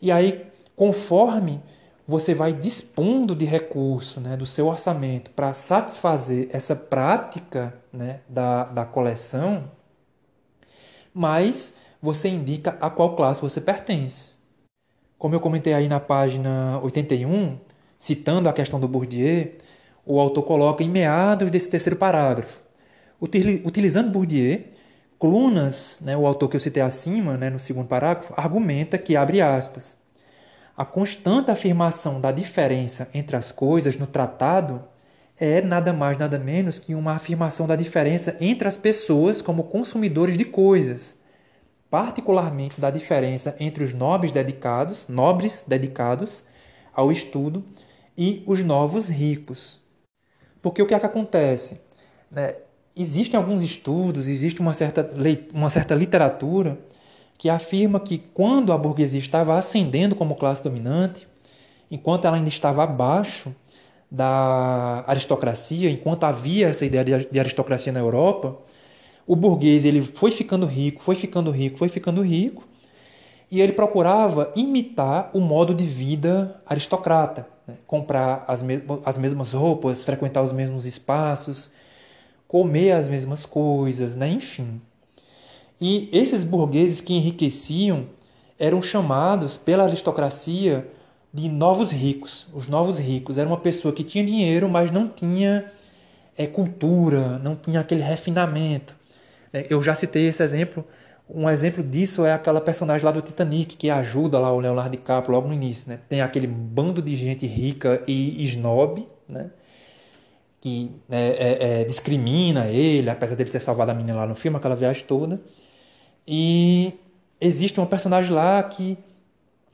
E aí, conforme você vai dispondo de recurso né, do seu orçamento para satisfazer essa prática né, da, da coleção, mas você indica a qual classe você pertence. Como eu comentei aí na página 81, citando a questão do Bourdieu, o autor coloca em meados desse terceiro parágrafo. Utilizando Bourdieu, Clunas, né, o autor que eu citei acima, né, no segundo parágrafo, argumenta que, abre aspas, a constante afirmação da diferença entre as coisas no tratado é nada mais nada menos que uma afirmação da diferença entre as pessoas como consumidores de coisas, particularmente da diferença entre os nobres dedicados, nobres dedicados ao estudo e os novos ricos. Porque o que é que acontece? Né? Existem alguns estudos, existe uma certa, uma certa literatura que afirma que quando a burguesia estava ascendendo como classe dominante, enquanto ela ainda estava abaixo da aristocracia, enquanto havia essa ideia de aristocracia na Europa, o burguês ele foi ficando rico, foi ficando rico, foi ficando rico, e ele procurava imitar o modo de vida aristocrata, né? comprar as, me as mesmas roupas, frequentar os mesmos espaços, comer as mesmas coisas, né? enfim. E esses burgueses que enriqueciam eram chamados pela aristocracia de novos ricos. Os novos ricos era uma pessoa que tinha dinheiro, mas não tinha é, cultura, não tinha aquele refinamento. É, eu já citei esse exemplo. Um exemplo disso é aquela personagem lá do Titanic que ajuda lá o Leonardo DiCaprio logo no início. Né? Tem aquele bando de gente rica e snob, né? que é, é, é, discrimina ele, apesar dele ter salvado a menina lá no filme, aquela viagem toda. E existe uma personagem lá que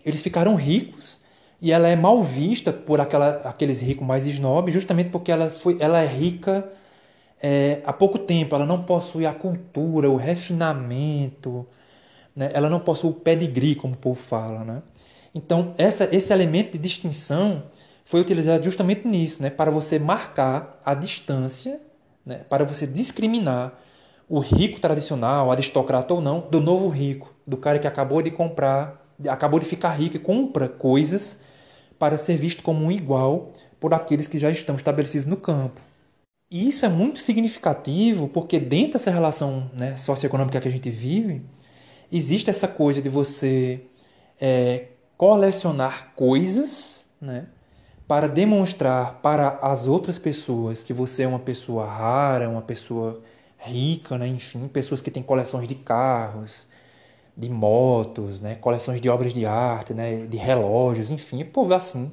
eles ficaram ricos e ela é mal vista por aquela, aqueles ricos mais snobs, justamente porque ela, foi, ela é rica é, há pouco tempo, ela não possui a cultura, o refinamento, né? ela não possui o pedigree, como o povo fala. Né? Então, essa, esse elemento de distinção foi utilizado justamente nisso, né? para você marcar a distância, né? para você discriminar o rico tradicional, aristocrata ou não, do novo rico, do cara que acabou de comprar, acabou de ficar rico e compra coisas para ser visto como um igual por aqueles que já estão estabelecidos no campo. E isso é muito significativo porque dentro dessa relação né, socioeconômica que a gente vive, existe essa coisa de você é, colecionar coisas né, para demonstrar para as outras pessoas que você é uma pessoa rara, uma pessoa rica, né? enfim, pessoas que têm coleções de carros, de motos, né? coleções de obras de arte, né? de relógios, enfim, povo assim.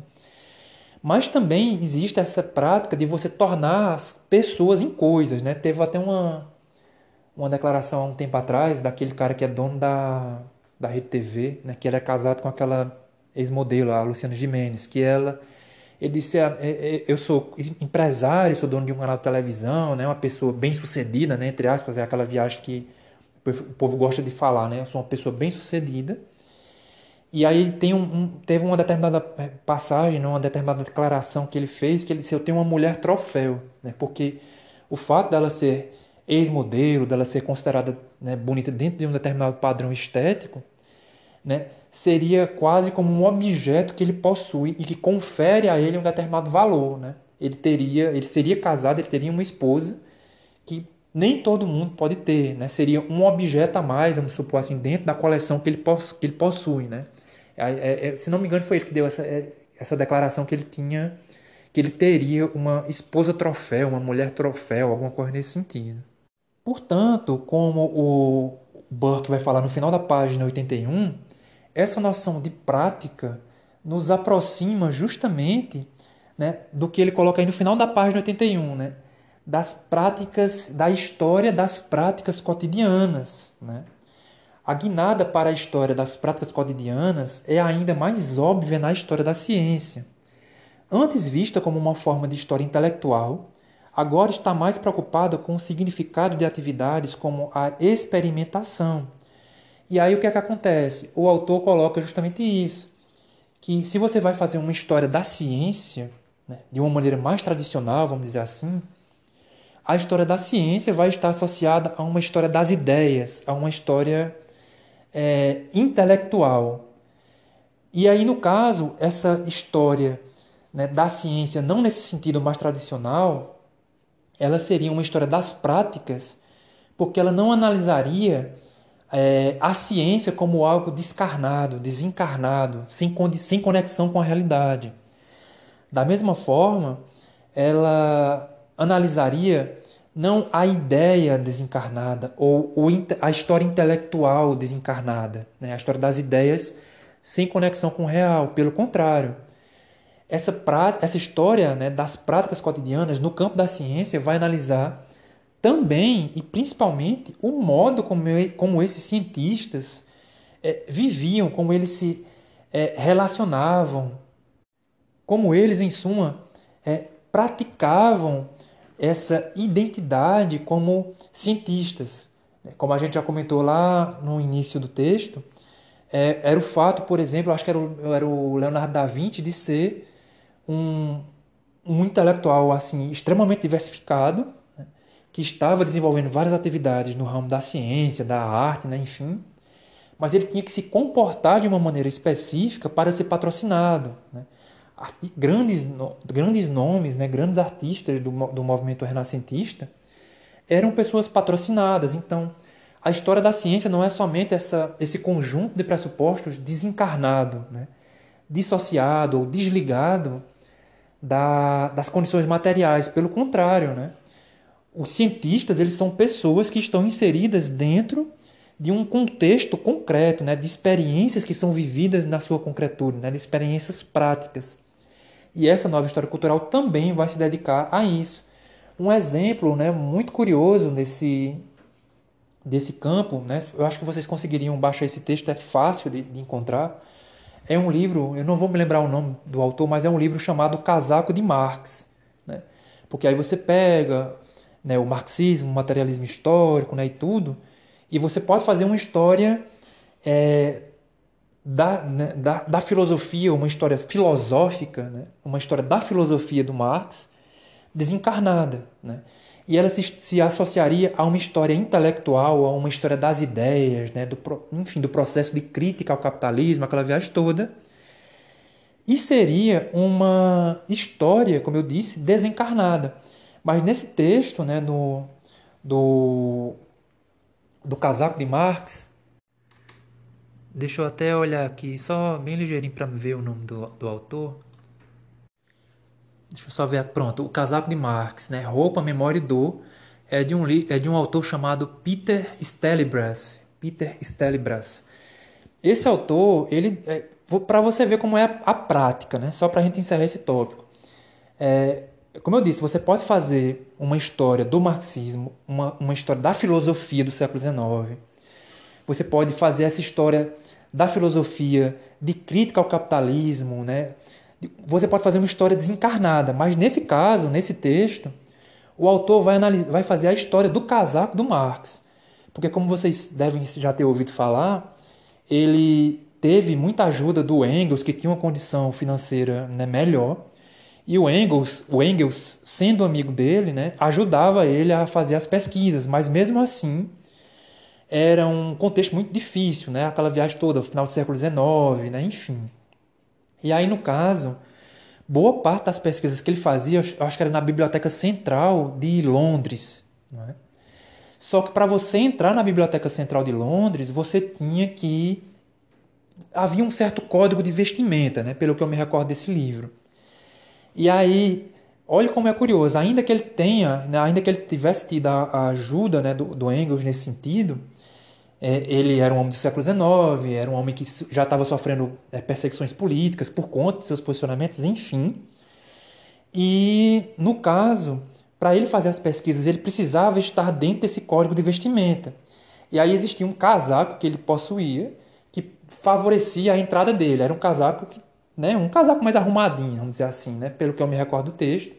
Mas também existe essa prática de você tornar as pessoas em coisas. Né? Teve até uma, uma declaração há um tempo atrás daquele cara que é dono da, da Rede TV, né, que ele é casado com aquela ex-modelo, a Luciana Gimenez, que ela ele disse: ah, é, é, Eu sou empresário, sou dono de um canal de televisão, né? uma pessoa bem sucedida, né? entre aspas, é aquela viagem que o povo gosta de falar, né? Eu sou uma pessoa bem sucedida. E aí tem um, um, teve uma determinada passagem, né? uma determinada declaração que ele fez, que ele disse: Eu tenho uma mulher troféu, né? porque o fato dela ser ex-modelo, dela ser considerada né, bonita dentro de um determinado padrão estético, né? seria quase como um objeto que ele possui e que confere a ele um determinado valor, né? Ele teria, ele seria casado, ele teria uma esposa que nem todo mundo pode ter, né? Seria um objeto a mais, vamos supor assim, dentro da coleção que ele, poss que ele possui, né? É, é, é, se não me engano, foi ele que deu essa, é, essa declaração que ele tinha, que ele teria uma esposa troféu, uma mulher troféu, alguma coisa nesse sentido. Portanto, como o Burke vai falar no final da página 81, essa noção de prática nos aproxima justamente né, do que ele coloca aí no final da página 81, né, das práticas, da história das práticas cotidianas. Né? A guinada para a história das práticas cotidianas é ainda mais óbvia na história da ciência. Antes vista como uma forma de história intelectual, agora está mais preocupada com o significado de atividades como a experimentação, e aí o que é que acontece? O autor coloca justamente isso, que se você vai fazer uma história da ciência, né, de uma maneira mais tradicional, vamos dizer assim, a história da ciência vai estar associada a uma história das ideias, a uma história é, intelectual. E aí, no caso, essa história né, da ciência, não nesse sentido mais tradicional, ela seria uma história das práticas, porque ela não analisaria é, a ciência como algo descarnado, desencarnado, sem, sem conexão com a realidade. Da mesma forma, ela analisaria não a ideia desencarnada ou, a história intelectual desencarnada, né? a história das ideias sem conexão com o real. Pelo contrário, essa, essa história né, das práticas cotidianas no campo da ciência vai analisar também e principalmente o modo como, como esses cientistas é, viviam, como eles se é, relacionavam, como eles, em suma, é, praticavam essa identidade como cientistas. Como a gente já comentou lá no início do texto, é, era o fato, por exemplo, acho que era o, era o Leonardo da Vinci, de ser um, um intelectual assim extremamente diversificado, que estava desenvolvendo várias atividades no ramo da ciência, da arte, né, enfim, mas ele tinha que se comportar de uma maneira específica para ser patrocinado. Né? Grandes, grandes nomes, né, grandes artistas do, do movimento renascentista eram pessoas patrocinadas. Então, a história da ciência não é somente essa, esse conjunto de pressupostos desencarnado, né, dissociado ou desligado da, das condições materiais. Pelo contrário, né, os cientistas eles são pessoas que estão inseridas dentro de um contexto concreto, né, de experiências que são vividas na sua concretude, né, de experiências práticas. E essa nova história cultural também vai se dedicar a isso. Um exemplo né, muito curioso desse, desse campo, né, eu acho que vocês conseguiriam baixar esse texto, é fácil de, de encontrar. É um livro, eu não vou me lembrar o nome do autor, mas é um livro chamado Casaco de Marx. Né? Porque aí você pega né, o marxismo, o materialismo histórico né, e tudo, e você pode fazer uma história é, da, né, da, da, filosofia, uma história filosófica, né, uma história da filosofia do Marx desencarnada. Né? E ela se, se associaria a uma história intelectual, a uma história das ideias, né, do, enfim, do processo de crítica ao capitalismo, aquela viagem toda. E seria uma história, como eu disse, desencarnada. Mas nesse texto, né, no, do, do casaco de Marx, deixa eu até olhar aqui, só bem ligeirinho para ver o nome do, do autor. Deixa eu só ver, pronto, o casaco de Marx, né, Roupa, Memória e Dor, é de um, é de um autor chamado Peter Stelibras. Peter Stelibras. Esse autor, ele é, para você ver como é a, a prática, né? Só para a gente encerrar esse tópico. É, como eu disse, você pode fazer uma história do marxismo, uma, uma história da filosofia do século XIX. Você pode fazer essa história da filosofia de crítica ao capitalismo, né? Você pode fazer uma história desencarnada, mas nesse caso, nesse texto, o autor vai, analisar, vai fazer a história do casaco do Marx. Porque, como vocês devem já ter ouvido falar, ele teve muita ajuda do Engels, que tinha uma condição financeira né, melhor. E o Engels, o Engels, sendo amigo dele, né, ajudava ele a fazer as pesquisas, mas mesmo assim era um contexto muito difícil, né? Aquela viagem toda, final do século XIX, né? Enfim. E aí, no caso, boa parte das pesquisas que ele fazia, eu acho que era na Biblioteca Central de Londres. Né? Só que para você entrar na Biblioteca Central de Londres, você tinha que. Havia um certo código de vestimenta, né? pelo que eu me recordo desse livro. E aí, olha como é curioso, ainda que ele tenha, né? ainda que ele tivesse tido a ajuda né? do, do Engels nesse sentido, ele era um homem do século XIX, era um homem que já estava sofrendo é, perseguições políticas por conta de seus posicionamentos, enfim. E, no caso, para ele fazer as pesquisas, ele precisava estar dentro desse código de vestimenta. E aí existia um casaco que ele possuía que favorecia a entrada dele. Era um casaco que, né, um casaco mais arrumadinho, vamos dizer assim, né, pelo que eu me recordo do texto.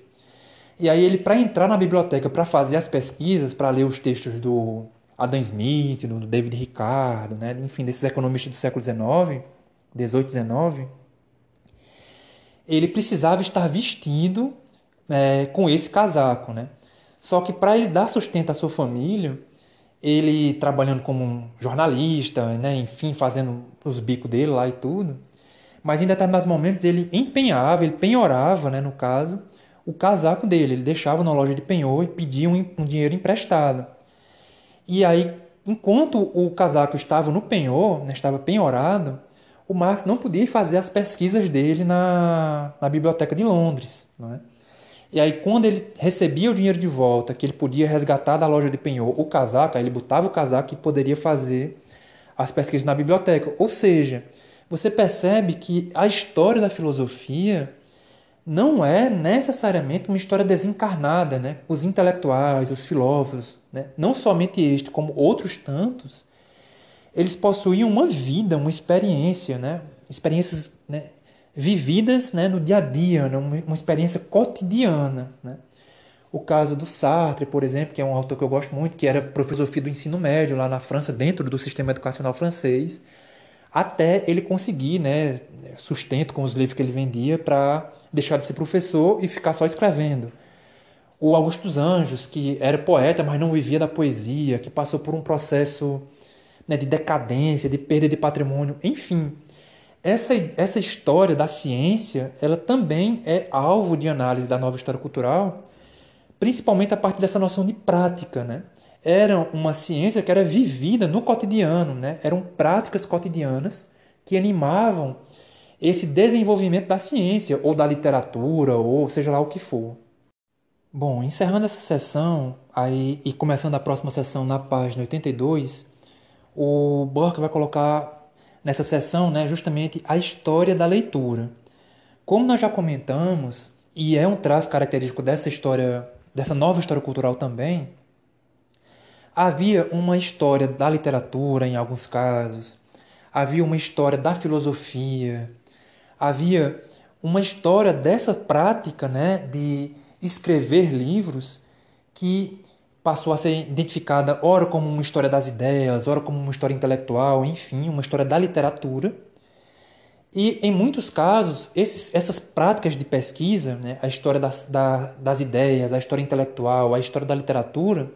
E aí ele para entrar na biblioteca para fazer as pesquisas, para ler os textos do Adam Smith, do David Ricardo, né? enfim, desses economistas do século XIX, 18, 19, ele precisava estar vestido é, com esse casaco. Né? Só que para ele dar sustento à sua família, ele trabalhando como um jornalista, né? enfim, fazendo os bicos dele lá e tudo, mas em determinados momentos ele empenhava, ele penhorava, né, no caso, o casaco dele. Ele deixava na loja de penhor e pedia um, um dinheiro emprestado. E aí, enquanto o casaco estava no penhor, né, estava penhorado, o Marx não podia fazer as pesquisas dele na, na biblioteca de Londres. Não é? E aí, quando ele recebia o dinheiro de volta, que ele podia resgatar da loja de penhor o casaco, aí ele botava o casaco e poderia fazer as pesquisas na biblioteca. Ou seja, você percebe que a história da filosofia não é necessariamente uma história desencarnada. Né? Os intelectuais, os filósofos, né? não somente este, como outros tantos, eles possuíam uma vida, uma experiência, né? experiências né? vividas né? no dia a dia, né? uma experiência cotidiana. Né? O caso do Sartre, por exemplo, que é um autor que eu gosto muito, que era professor do ensino médio lá na França, dentro do sistema educacional francês, até ele conseguir né, sustento com os livros que ele vendia para deixar de ser professor e ficar só escrevendo. O Augusto dos Anjos, que era poeta, mas não vivia da poesia, que passou por um processo né, de decadência, de perda de patrimônio, enfim. Essa, essa história da ciência, ela também é alvo de análise da nova história cultural, principalmente a partir dessa noção de prática, né? Era uma ciência que era vivida no cotidiano, né? Eram práticas cotidianas que animavam esse desenvolvimento da ciência, ou da literatura, ou seja lá o que for. Bom, encerrando essa sessão aí, e começando a próxima sessão na página 82, o Burke vai colocar nessa sessão né, justamente a história da leitura. Como nós já comentamos, e é um traço característico dessa história, dessa nova história cultural também, havia uma história da literatura em alguns casos, havia uma história da filosofia, havia uma história dessa prática né, de escrever livros que passou a ser identificada ora como uma história das ideias, ora como uma história intelectual, enfim, uma história da literatura. E, em muitos casos, esses, essas práticas de pesquisa, né, a história das, da, das ideias, a história intelectual, a história da literatura,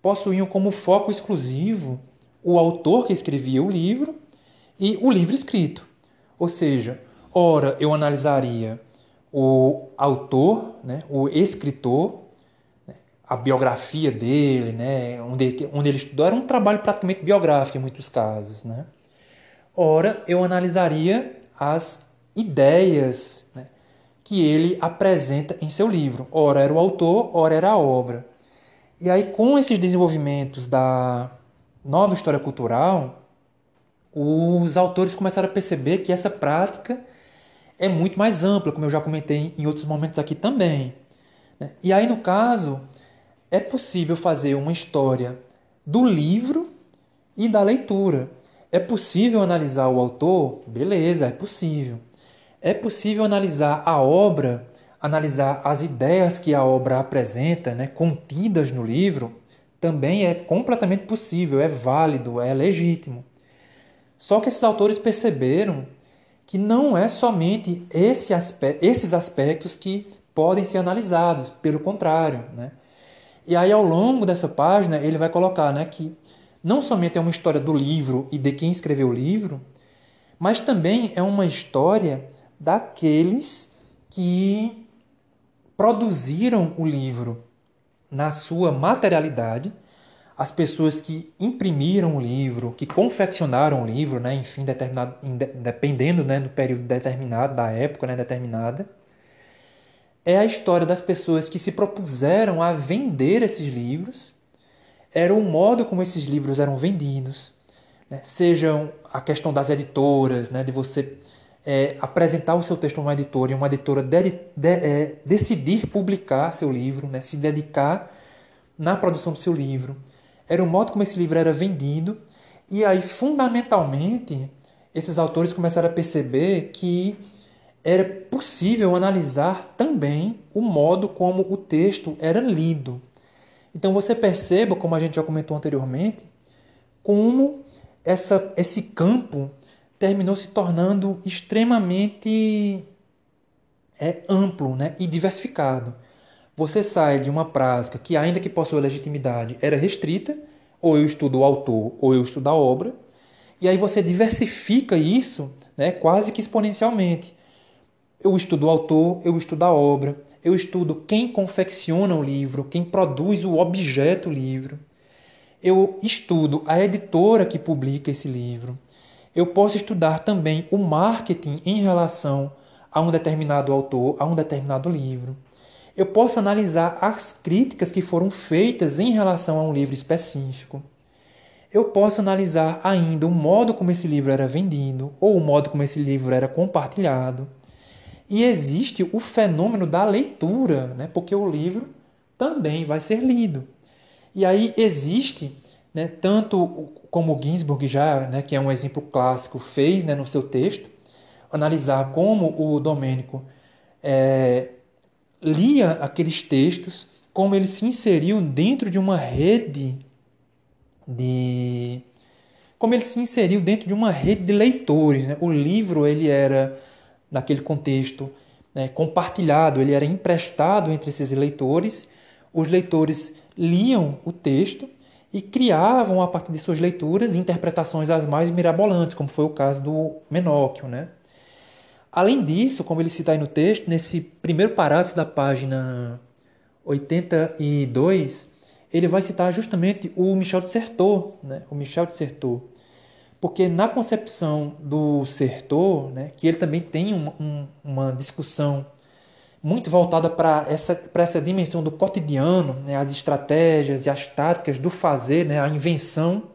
possuíam como foco exclusivo o autor que escrevia o livro e o livro escrito. Ou seja, Ora, eu analisaria o autor, né, o escritor, né, a biografia dele, né, onde, onde ele estudou, era um trabalho praticamente biográfico em muitos casos. Né? Ora, eu analisaria as ideias né, que ele apresenta em seu livro. Ora era o autor, ora era a obra. E aí, com esses desenvolvimentos da nova história cultural, os autores começaram a perceber que essa prática é muito mais ampla, como eu já comentei em outros momentos aqui também. Né? E aí, no caso, é possível fazer uma história do livro e da leitura. É possível analisar o autor? Beleza, é possível. É possível analisar a obra, analisar as ideias que a obra apresenta, né, contidas no livro? Também é completamente possível, é válido, é legítimo. Só que esses autores perceberam que não é somente esse aspecto, esses aspectos que podem ser analisados, pelo contrário. Né? E aí, ao longo dessa página, ele vai colocar né, que não somente é uma história do livro e de quem escreveu o livro, mas também é uma história daqueles que produziram o livro na sua materialidade, as pessoas que imprimiram o livro, que confeccionaram o livro, né, enfim, determinado, dependendo né, do período determinado, da época né, determinada, é a história das pessoas que se propuseram a vender esses livros, era o modo como esses livros eram vendidos, né, sejam a questão das editoras, né, de você é, apresentar o seu texto a uma editora e uma editora de, de, é, decidir publicar seu livro, né, se dedicar na produção do seu livro era o modo como esse livro era vendido. E aí, fundamentalmente, esses autores começaram a perceber que era possível analisar também o modo como o texto era lido. Então você perceba, como a gente já comentou anteriormente, como essa, esse campo terminou se tornando extremamente é, amplo né, e diversificado você sai de uma prática que, ainda que possua legitimidade, era restrita, ou eu estudo o autor, ou eu estudo a obra, e aí você diversifica isso né, quase que exponencialmente. Eu estudo o autor, eu estudo a obra, eu estudo quem confecciona o livro, quem produz o objeto livro. Eu estudo a editora que publica esse livro. Eu posso estudar também o marketing em relação a um determinado autor, a um determinado livro eu posso analisar as críticas que foram feitas em relação a um livro específico. Eu posso analisar ainda o modo como esse livro era vendido ou o modo como esse livro era compartilhado. E existe o fenômeno da leitura, né? porque o livro também vai ser lido. E aí existe, né, tanto como Ginsburg já, né, que é um exemplo clássico, fez né, no seu texto, analisar como o Domênico é, lia aqueles textos, como ele se inseriu dentro de uma rede de como ele se inseriu dentro de uma rede de leitores. Né? O livro ele era naquele contexto né, compartilhado, ele era emprestado entre esses leitores. Os leitores liam o texto e criavam a partir de suas leituras interpretações as mais mirabolantes, como foi o caso do Menóquio, né? Além disso, como ele cita aí no texto, nesse primeiro parágrafo da página 82, ele vai citar justamente o Michel de Certeau, né? o Michel de Certeau. Porque na concepção do Certeau, né, que ele também tem uma, um, uma discussão muito voltada para essa, essa dimensão do cotidiano, né, as estratégias e as táticas do fazer, né, a invenção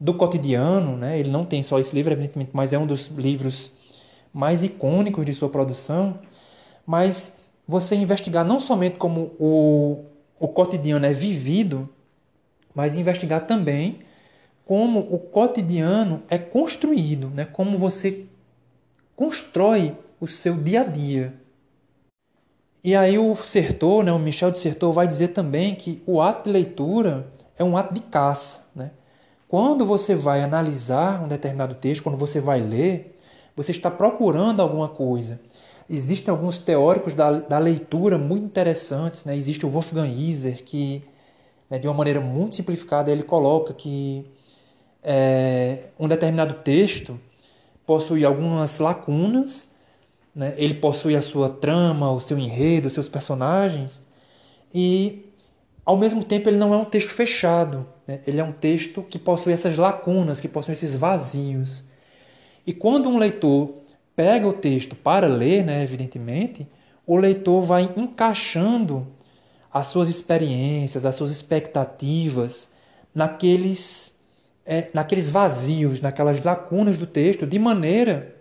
do cotidiano. Né, ele não tem só esse livro, evidentemente, mas é um dos livros mais icônicos de sua produção, mas você investigar não somente como o, o cotidiano é vivido, mas investigar também como o cotidiano é construído, né? como você constrói o seu dia a dia. E aí o Sertor, né, o Michel de Sertor, vai dizer também que o ato de leitura é um ato de caça. Né? Quando você vai analisar um determinado texto, quando você vai ler, você está procurando alguma coisa. Existem alguns teóricos da, da leitura muito interessantes. Né? Existe o Wolfgang Iser, que, né, de uma maneira muito simplificada, ele coloca que é, um determinado texto possui algumas lacunas, né? ele possui a sua trama, o seu enredo, os seus personagens, e ao mesmo tempo ele não é um texto fechado. Né? Ele é um texto que possui essas lacunas, que possui esses vazios. E quando um leitor pega o texto para ler, né, evidentemente, o leitor vai encaixando as suas experiências, as suas expectativas naqueles, é, naqueles vazios, naquelas lacunas do texto, de maneira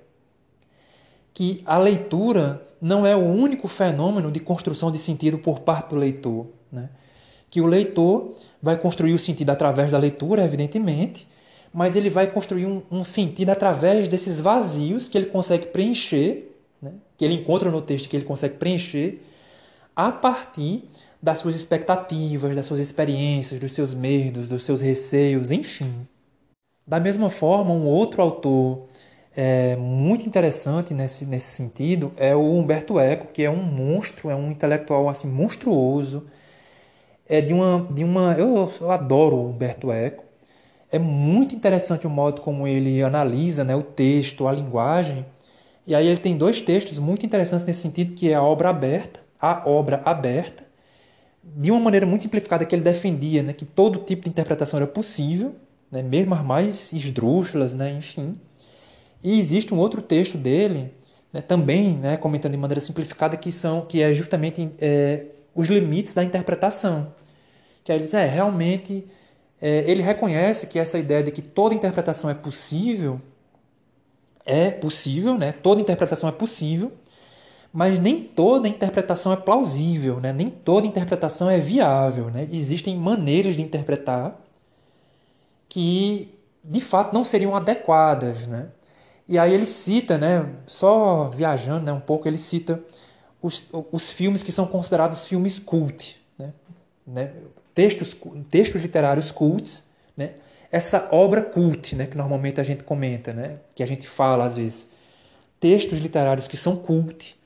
que a leitura não é o único fenômeno de construção de sentido por parte do leitor. Né? Que o leitor vai construir o sentido através da leitura, evidentemente, mas ele vai construir um, um sentido através desses vazios que ele consegue preencher, né? que ele encontra no texto, que ele consegue preencher, a partir das suas expectativas, das suas experiências, dos seus medos, dos seus receios, enfim. Da mesma forma, um outro autor é, muito interessante nesse, nesse sentido é o Humberto Eco, que é um monstro, é um intelectual assim monstruoso. É de uma, de uma eu, eu adoro o Humberto Eco. É muito interessante o modo como ele analisa né, o texto, a linguagem. E aí ele tem dois textos muito interessantes nesse sentido, que é a obra aberta, a obra aberta, de uma maneira muito simplificada que ele defendia né, que todo tipo de interpretação era possível, né, mesmo as mais esdrúxulas, né, enfim. E existe um outro texto dele, né, também né, comentando de maneira simplificada, que, são, que é justamente é, os limites da interpretação. Que aí ele diz, é, realmente, é, ele reconhece que essa ideia de que toda interpretação é possível, é possível, né, toda interpretação é possível, mas nem toda interpretação é plausível, né? nem toda interpretação é viável. Né? Existem maneiras de interpretar que de fato não seriam adequadas. Né? E aí ele cita, né, só viajando né, um pouco, ele cita os, os filmes que são considerados filmes cult. Né? Né? Textos, textos literários cults, né? essa obra cult né, que normalmente a gente comenta, né? que a gente fala às vezes. Textos literários que são cult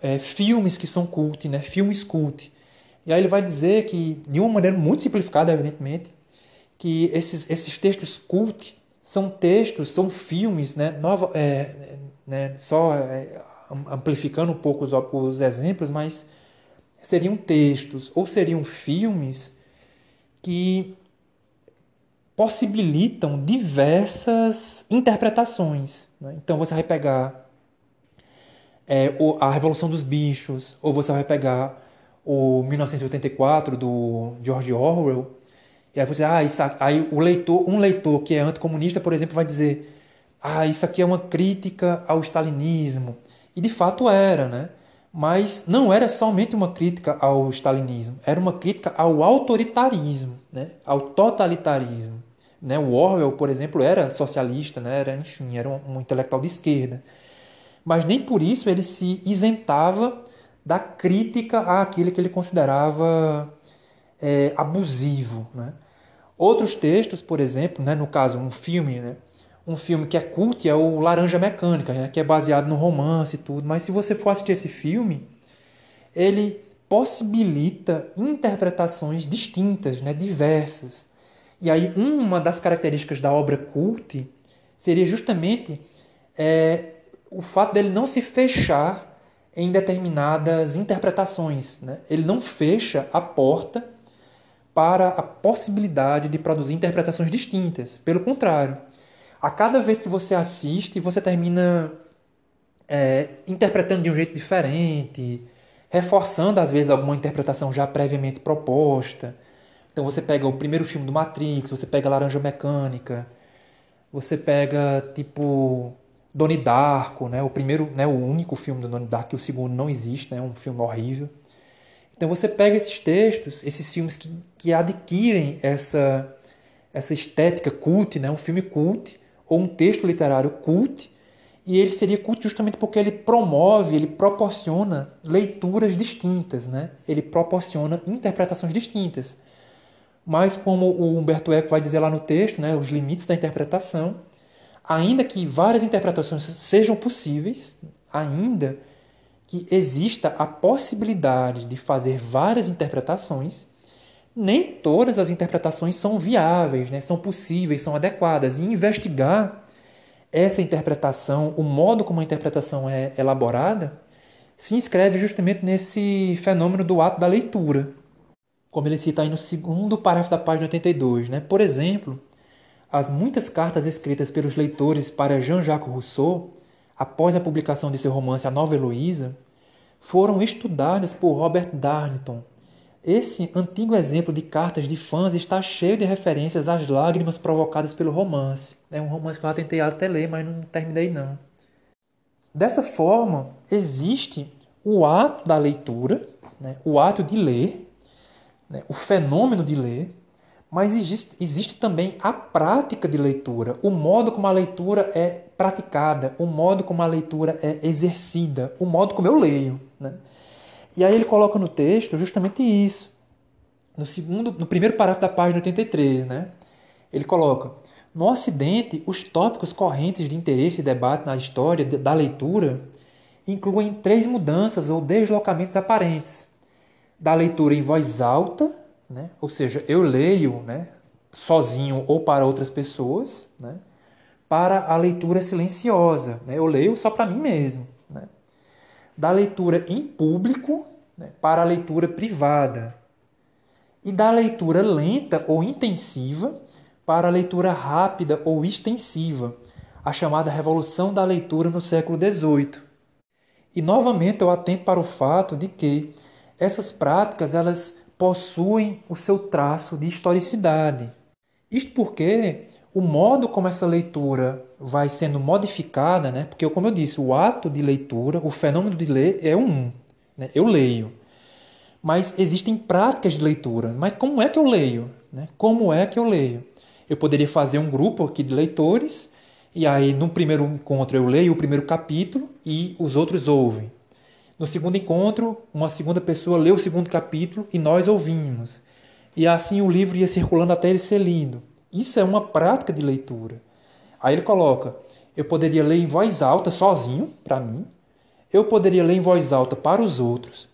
é, filmes que são cult, né? filmes cult. E aí ele vai dizer que, de uma maneira muito simplificada, evidentemente, que esses, esses textos cult são textos, são filmes, né? Nova, é, né? só é, amplificando um pouco os, os exemplos, mas seriam textos ou seriam filmes que possibilitam diversas interpretações. Né? Então você vai pegar é, a Revolução dos Bichos, ou você vai pegar o 1984 do George Orwell, e aí você, ah, isso, aí o leitor, um leitor que é anticomunista, por exemplo, vai dizer, ah, isso aqui é uma crítica ao stalinismo. E de fato era, né? Mas não era somente uma crítica ao stalinismo, era uma crítica ao autoritarismo, né? ao totalitarismo. Né? O Orwell, por exemplo, era socialista, né? era, enfim, era um, um intelectual de esquerda mas nem por isso ele se isentava da crítica àquilo que ele considerava é, abusivo. Né? Outros textos, por exemplo, né, no caso, um filme, né, um filme que é cult é o Laranja Mecânica, né, que é baseado no romance e tudo, mas se você for assistir esse filme, ele possibilita interpretações distintas, né, diversas. E aí uma das características da obra cult seria justamente é, o fato dele não se fechar em determinadas interpretações. Né? Ele não fecha a porta para a possibilidade de produzir interpretações distintas. Pelo contrário, a cada vez que você assiste, você termina é, interpretando de um jeito diferente, reforçando às vezes alguma interpretação já previamente proposta. Então você pega o primeiro filme do Matrix, você pega Laranja Mecânica, você pega tipo Donnie Darko, né? O primeiro, né? O único filme do Donnie Darko, o segundo não existe, né? É um filme horrível. Então você pega esses textos, esses filmes que, que adquirem essa essa estética cult, né? Um filme cult ou um texto literário cult, e ele seria cult justamente porque ele promove, ele proporciona leituras distintas, né? Ele proporciona interpretações distintas. Mas como o Humberto Eco vai dizer lá no texto, né, os limites da interpretação, ainda que várias interpretações sejam possíveis, ainda que exista a possibilidade de fazer várias interpretações, nem todas as interpretações são viáveis, né? são possíveis, são adequadas. E investigar essa interpretação, o modo como a interpretação é elaborada, se inscreve justamente nesse fenômeno do ato da leitura, como ele cita aí no segundo parágrafo da página 82. Né? Por exemplo, as muitas cartas escritas pelos leitores para Jean-Jacques Rousseau, após a publicação de seu romance A Nova Heloísa, foram estudadas por Robert Darnton. Esse antigo exemplo de cartas de fãs está cheio de referências às lágrimas provocadas pelo romance. É um romance que eu já tentei até ler, mas não terminei não. Dessa forma, existe o ato da leitura, né, o ato de ler, né, o fenômeno de ler, mas existe, existe também a prática de leitura, o modo como a leitura é praticada, o modo como a leitura é exercida, o modo como eu leio. Né? E aí ele coloca no texto justamente isso. No segundo, no primeiro parágrafo da página 83, né? Ele coloca: no Ocidente, os tópicos correntes de interesse e debate na história da leitura incluem três mudanças ou deslocamentos aparentes: da leitura em voz alta, né? ou seja, eu leio né, sozinho ou para outras pessoas, né? para a leitura silenciosa, né? eu leio só para mim mesmo. Da leitura em público né, para a leitura privada. E da leitura lenta ou intensiva para a leitura rápida ou extensiva, a chamada Revolução da Leitura no século XVIII. E novamente eu atento para o fato de que essas práticas elas possuem o seu traço de historicidade. Isto porque o modo como essa leitura vai sendo modificada, né? porque, como eu disse, o ato de leitura, o fenômeno de ler é um. Né? Eu leio. Mas existem práticas de leitura. Mas como é que eu leio? Né? Como é que eu leio? Eu poderia fazer um grupo aqui de leitores, e aí no primeiro encontro eu leio o primeiro capítulo e os outros ouvem. No segundo encontro, uma segunda pessoa lê o segundo capítulo e nós ouvimos. E assim o livro ia circulando até ele ser lido. Isso é uma prática de leitura. Aí ele coloca: eu poderia ler em voz alta sozinho, para mim. Eu poderia ler em voz alta para os outros.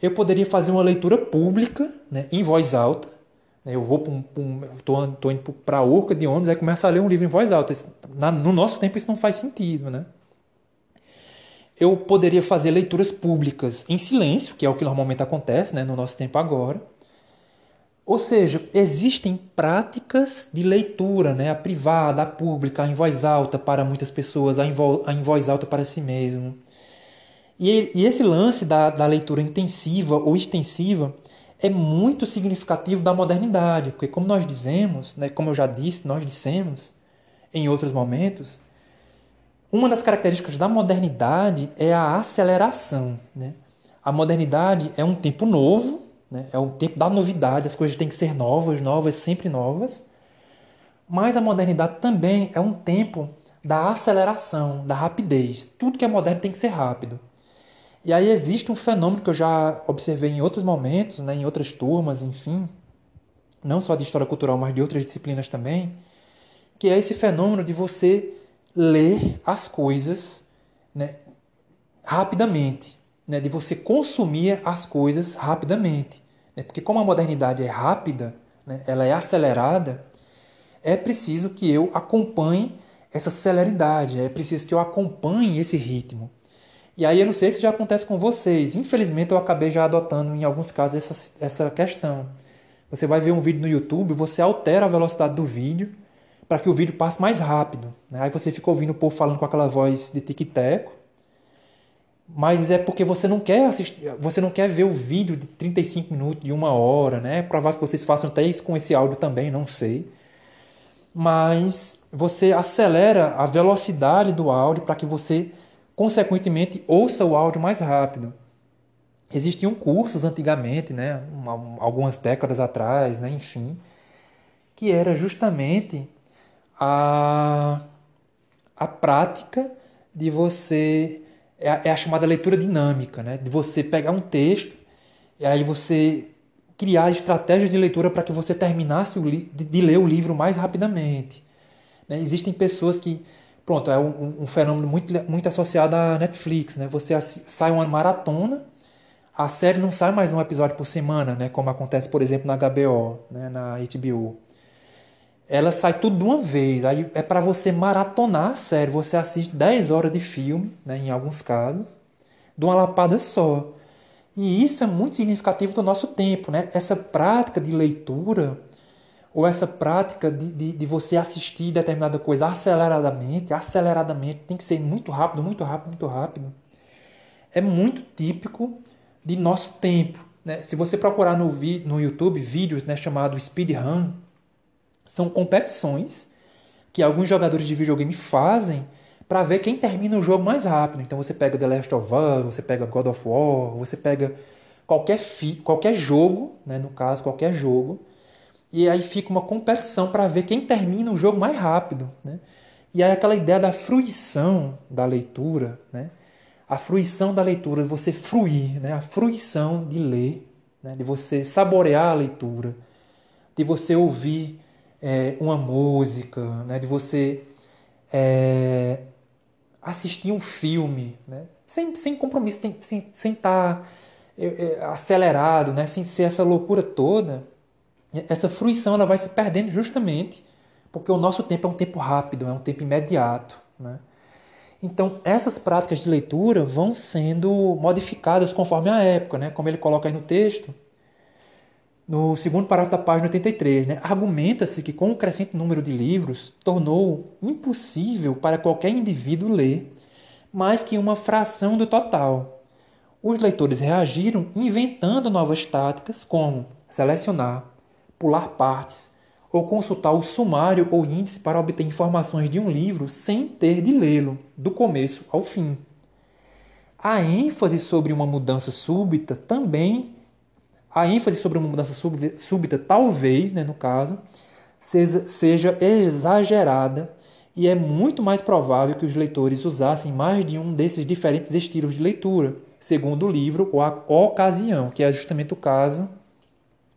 Eu poderia fazer uma leitura pública, né, em voz alta. Eu vou para um, um, tô, indo para a Orca de ônibus, aí começo a ler um livro em voz alta. Na, no nosso tempo isso não faz sentido, né? eu poderia fazer leituras públicas em silêncio, que é o que normalmente acontece né, no nosso tempo agora. Ou seja, existem práticas de leitura, né, a privada, a pública, a em voz alta para muitas pessoas, a em, vo, a em voz alta para si mesmo. E, e esse lance da, da leitura intensiva ou extensiva é muito significativo da modernidade, porque como nós dizemos, né, como eu já disse, nós dissemos em outros momentos, uma das características da modernidade é a aceleração. Né? A modernidade é um tempo novo, né? é o tempo da novidade, as coisas têm que ser novas, novas, sempre novas. Mas a modernidade também é um tempo da aceleração, da rapidez. Tudo que é moderno tem que ser rápido. E aí existe um fenômeno que eu já observei em outros momentos, né, em outras turmas, enfim, não só de história cultural, mas de outras disciplinas também, que é esse fenômeno de você ler as coisas né, rapidamente, né, de você consumir as coisas rapidamente. Né, porque como a modernidade é rápida, né, ela é acelerada, é preciso que eu acompanhe essa celeridade, é preciso que eu acompanhe esse ritmo. E aí eu não sei se já acontece com vocês. Infelizmente eu acabei já adotando em alguns casos essa, essa questão. Você vai ver um vídeo no YouTube, você altera a velocidade do vídeo para que o vídeo passe mais rápido. Né? Aí você fica ouvindo o povo falando com aquela voz de tic-teco, mas é porque você não quer assistir, você não quer ver o vídeo de 35 minutos, de uma hora, né? É provável que vocês façam até isso com esse áudio também, não sei. Mas você acelera a velocidade do áudio para que você, consequentemente, ouça o áudio mais rápido. Existiam cursos antigamente, né? Algumas décadas atrás, né? Enfim, que era justamente a, a prática de você. É a, é a chamada leitura dinâmica, né? de você pegar um texto e aí você criar estratégias de leitura para que você terminasse de, ler o livro mais rapidamente. Né? Existem pessoas que. Pronto, é um, um, fenômeno muito, muito associado à Netflix. Né? Você sai uma maratona, a série não sai mais um episódio por semana, né? como acontece, por exemplo, na HBO, né? na HBO ela sai tudo de uma vez. Aí é para você maratonar a série. Você assiste 10 horas de filme, né, em alguns casos, de uma lapada só. E isso é muito significativo do nosso tempo. Né? Essa prática de leitura, ou essa prática de, de, de você assistir determinada coisa aceleradamente, aceleradamente, tem que ser muito rápido, muito rápido, muito rápido. É muito típico de nosso tempo. Né? Se você procurar no, no YouTube vídeos né, chamado speedrun, são competições que alguns jogadores de videogame fazem para ver quem termina o jogo mais rápido. Então você pega The Last of Us, você pega God of War, você pega qualquer, fi, qualquer jogo, né, no caso, qualquer jogo, e aí fica uma competição para ver quem termina o jogo mais rápido. Né? E aí aquela ideia da fruição da leitura, né? a fruição da leitura, de você fruir, né? a fruição de ler, né? de você saborear a leitura, de você ouvir é, uma música, né? de você é, assistir um filme, né? sem, sem compromisso, sem estar sem tá, é, é, acelerado, né? sem ser essa loucura toda. Essa fruição ela vai se perdendo justamente porque o nosso tempo é um tempo rápido, é um tempo imediato. Né? Então, essas práticas de leitura vão sendo modificadas conforme a época, né? como ele coloca aí no texto, no segundo parágrafo da página 83. Né? Argumenta-se que, com o crescente número de livros, tornou impossível para qualquer indivíduo ler mais que uma fração do total. Os leitores reagiram inventando novas táticas, como selecionar, pular partes, ou consultar o sumário ou índice para obter informações de um livro sem ter de lê-lo, do começo ao fim. A ênfase sobre uma mudança súbita também, a ênfase sobre uma mudança súbita, talvez, né, no caso, seja, exagerada e é muito mais provável que os leitores usassem mais de um desses diferentes estilos de leitura, segundo o livro ou a ocasião, que é justamente o caso,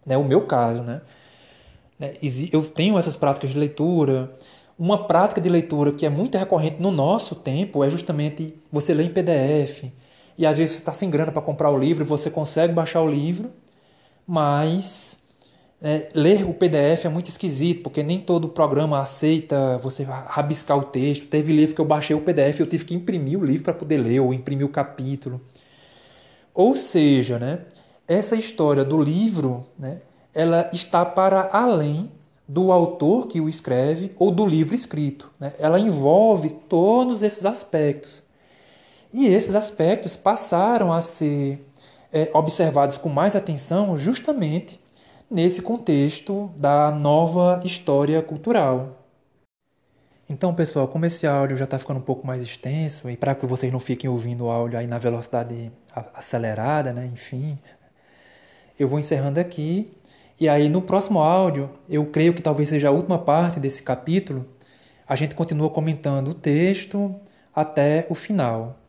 né, o meu caso, né? Né? Eu tenho essas práticas de leitura. Uma prática de leitura que é muito recorrente no nosso tempo é justamente você ler em PDF. E às vezes você está sem grana para comprar o livro, você consegue baixar o livro, mas é, ler o PDF é muito esquisito, porque nem todo programa aceita você rabiscar o texto. Teve livro que eu baixei o PDF, eu tive que imprimir o livro para poder ler, ou imprimir o capítulo. Ou seja, né, essa história do livro, né, ela está para além do autor que o escreve ou do livro escrito. Né? Ela envolve todos esses aspectos. E esses aspectos passaram a ser é, observados com mais atenção justamente nesse contexto da nova história cultural. Então, pessoal, como esse áudio já está ficando um pouco mais extenso, e para que vocês não fiquem ouvindo o áudio aí na velocidade acelerada, né? enfim, eu vou encerrando aqui e aí no próximo áudio, eu creio que talvez seja a última parte desse capítulo, a gente continua comentando o texto até o final.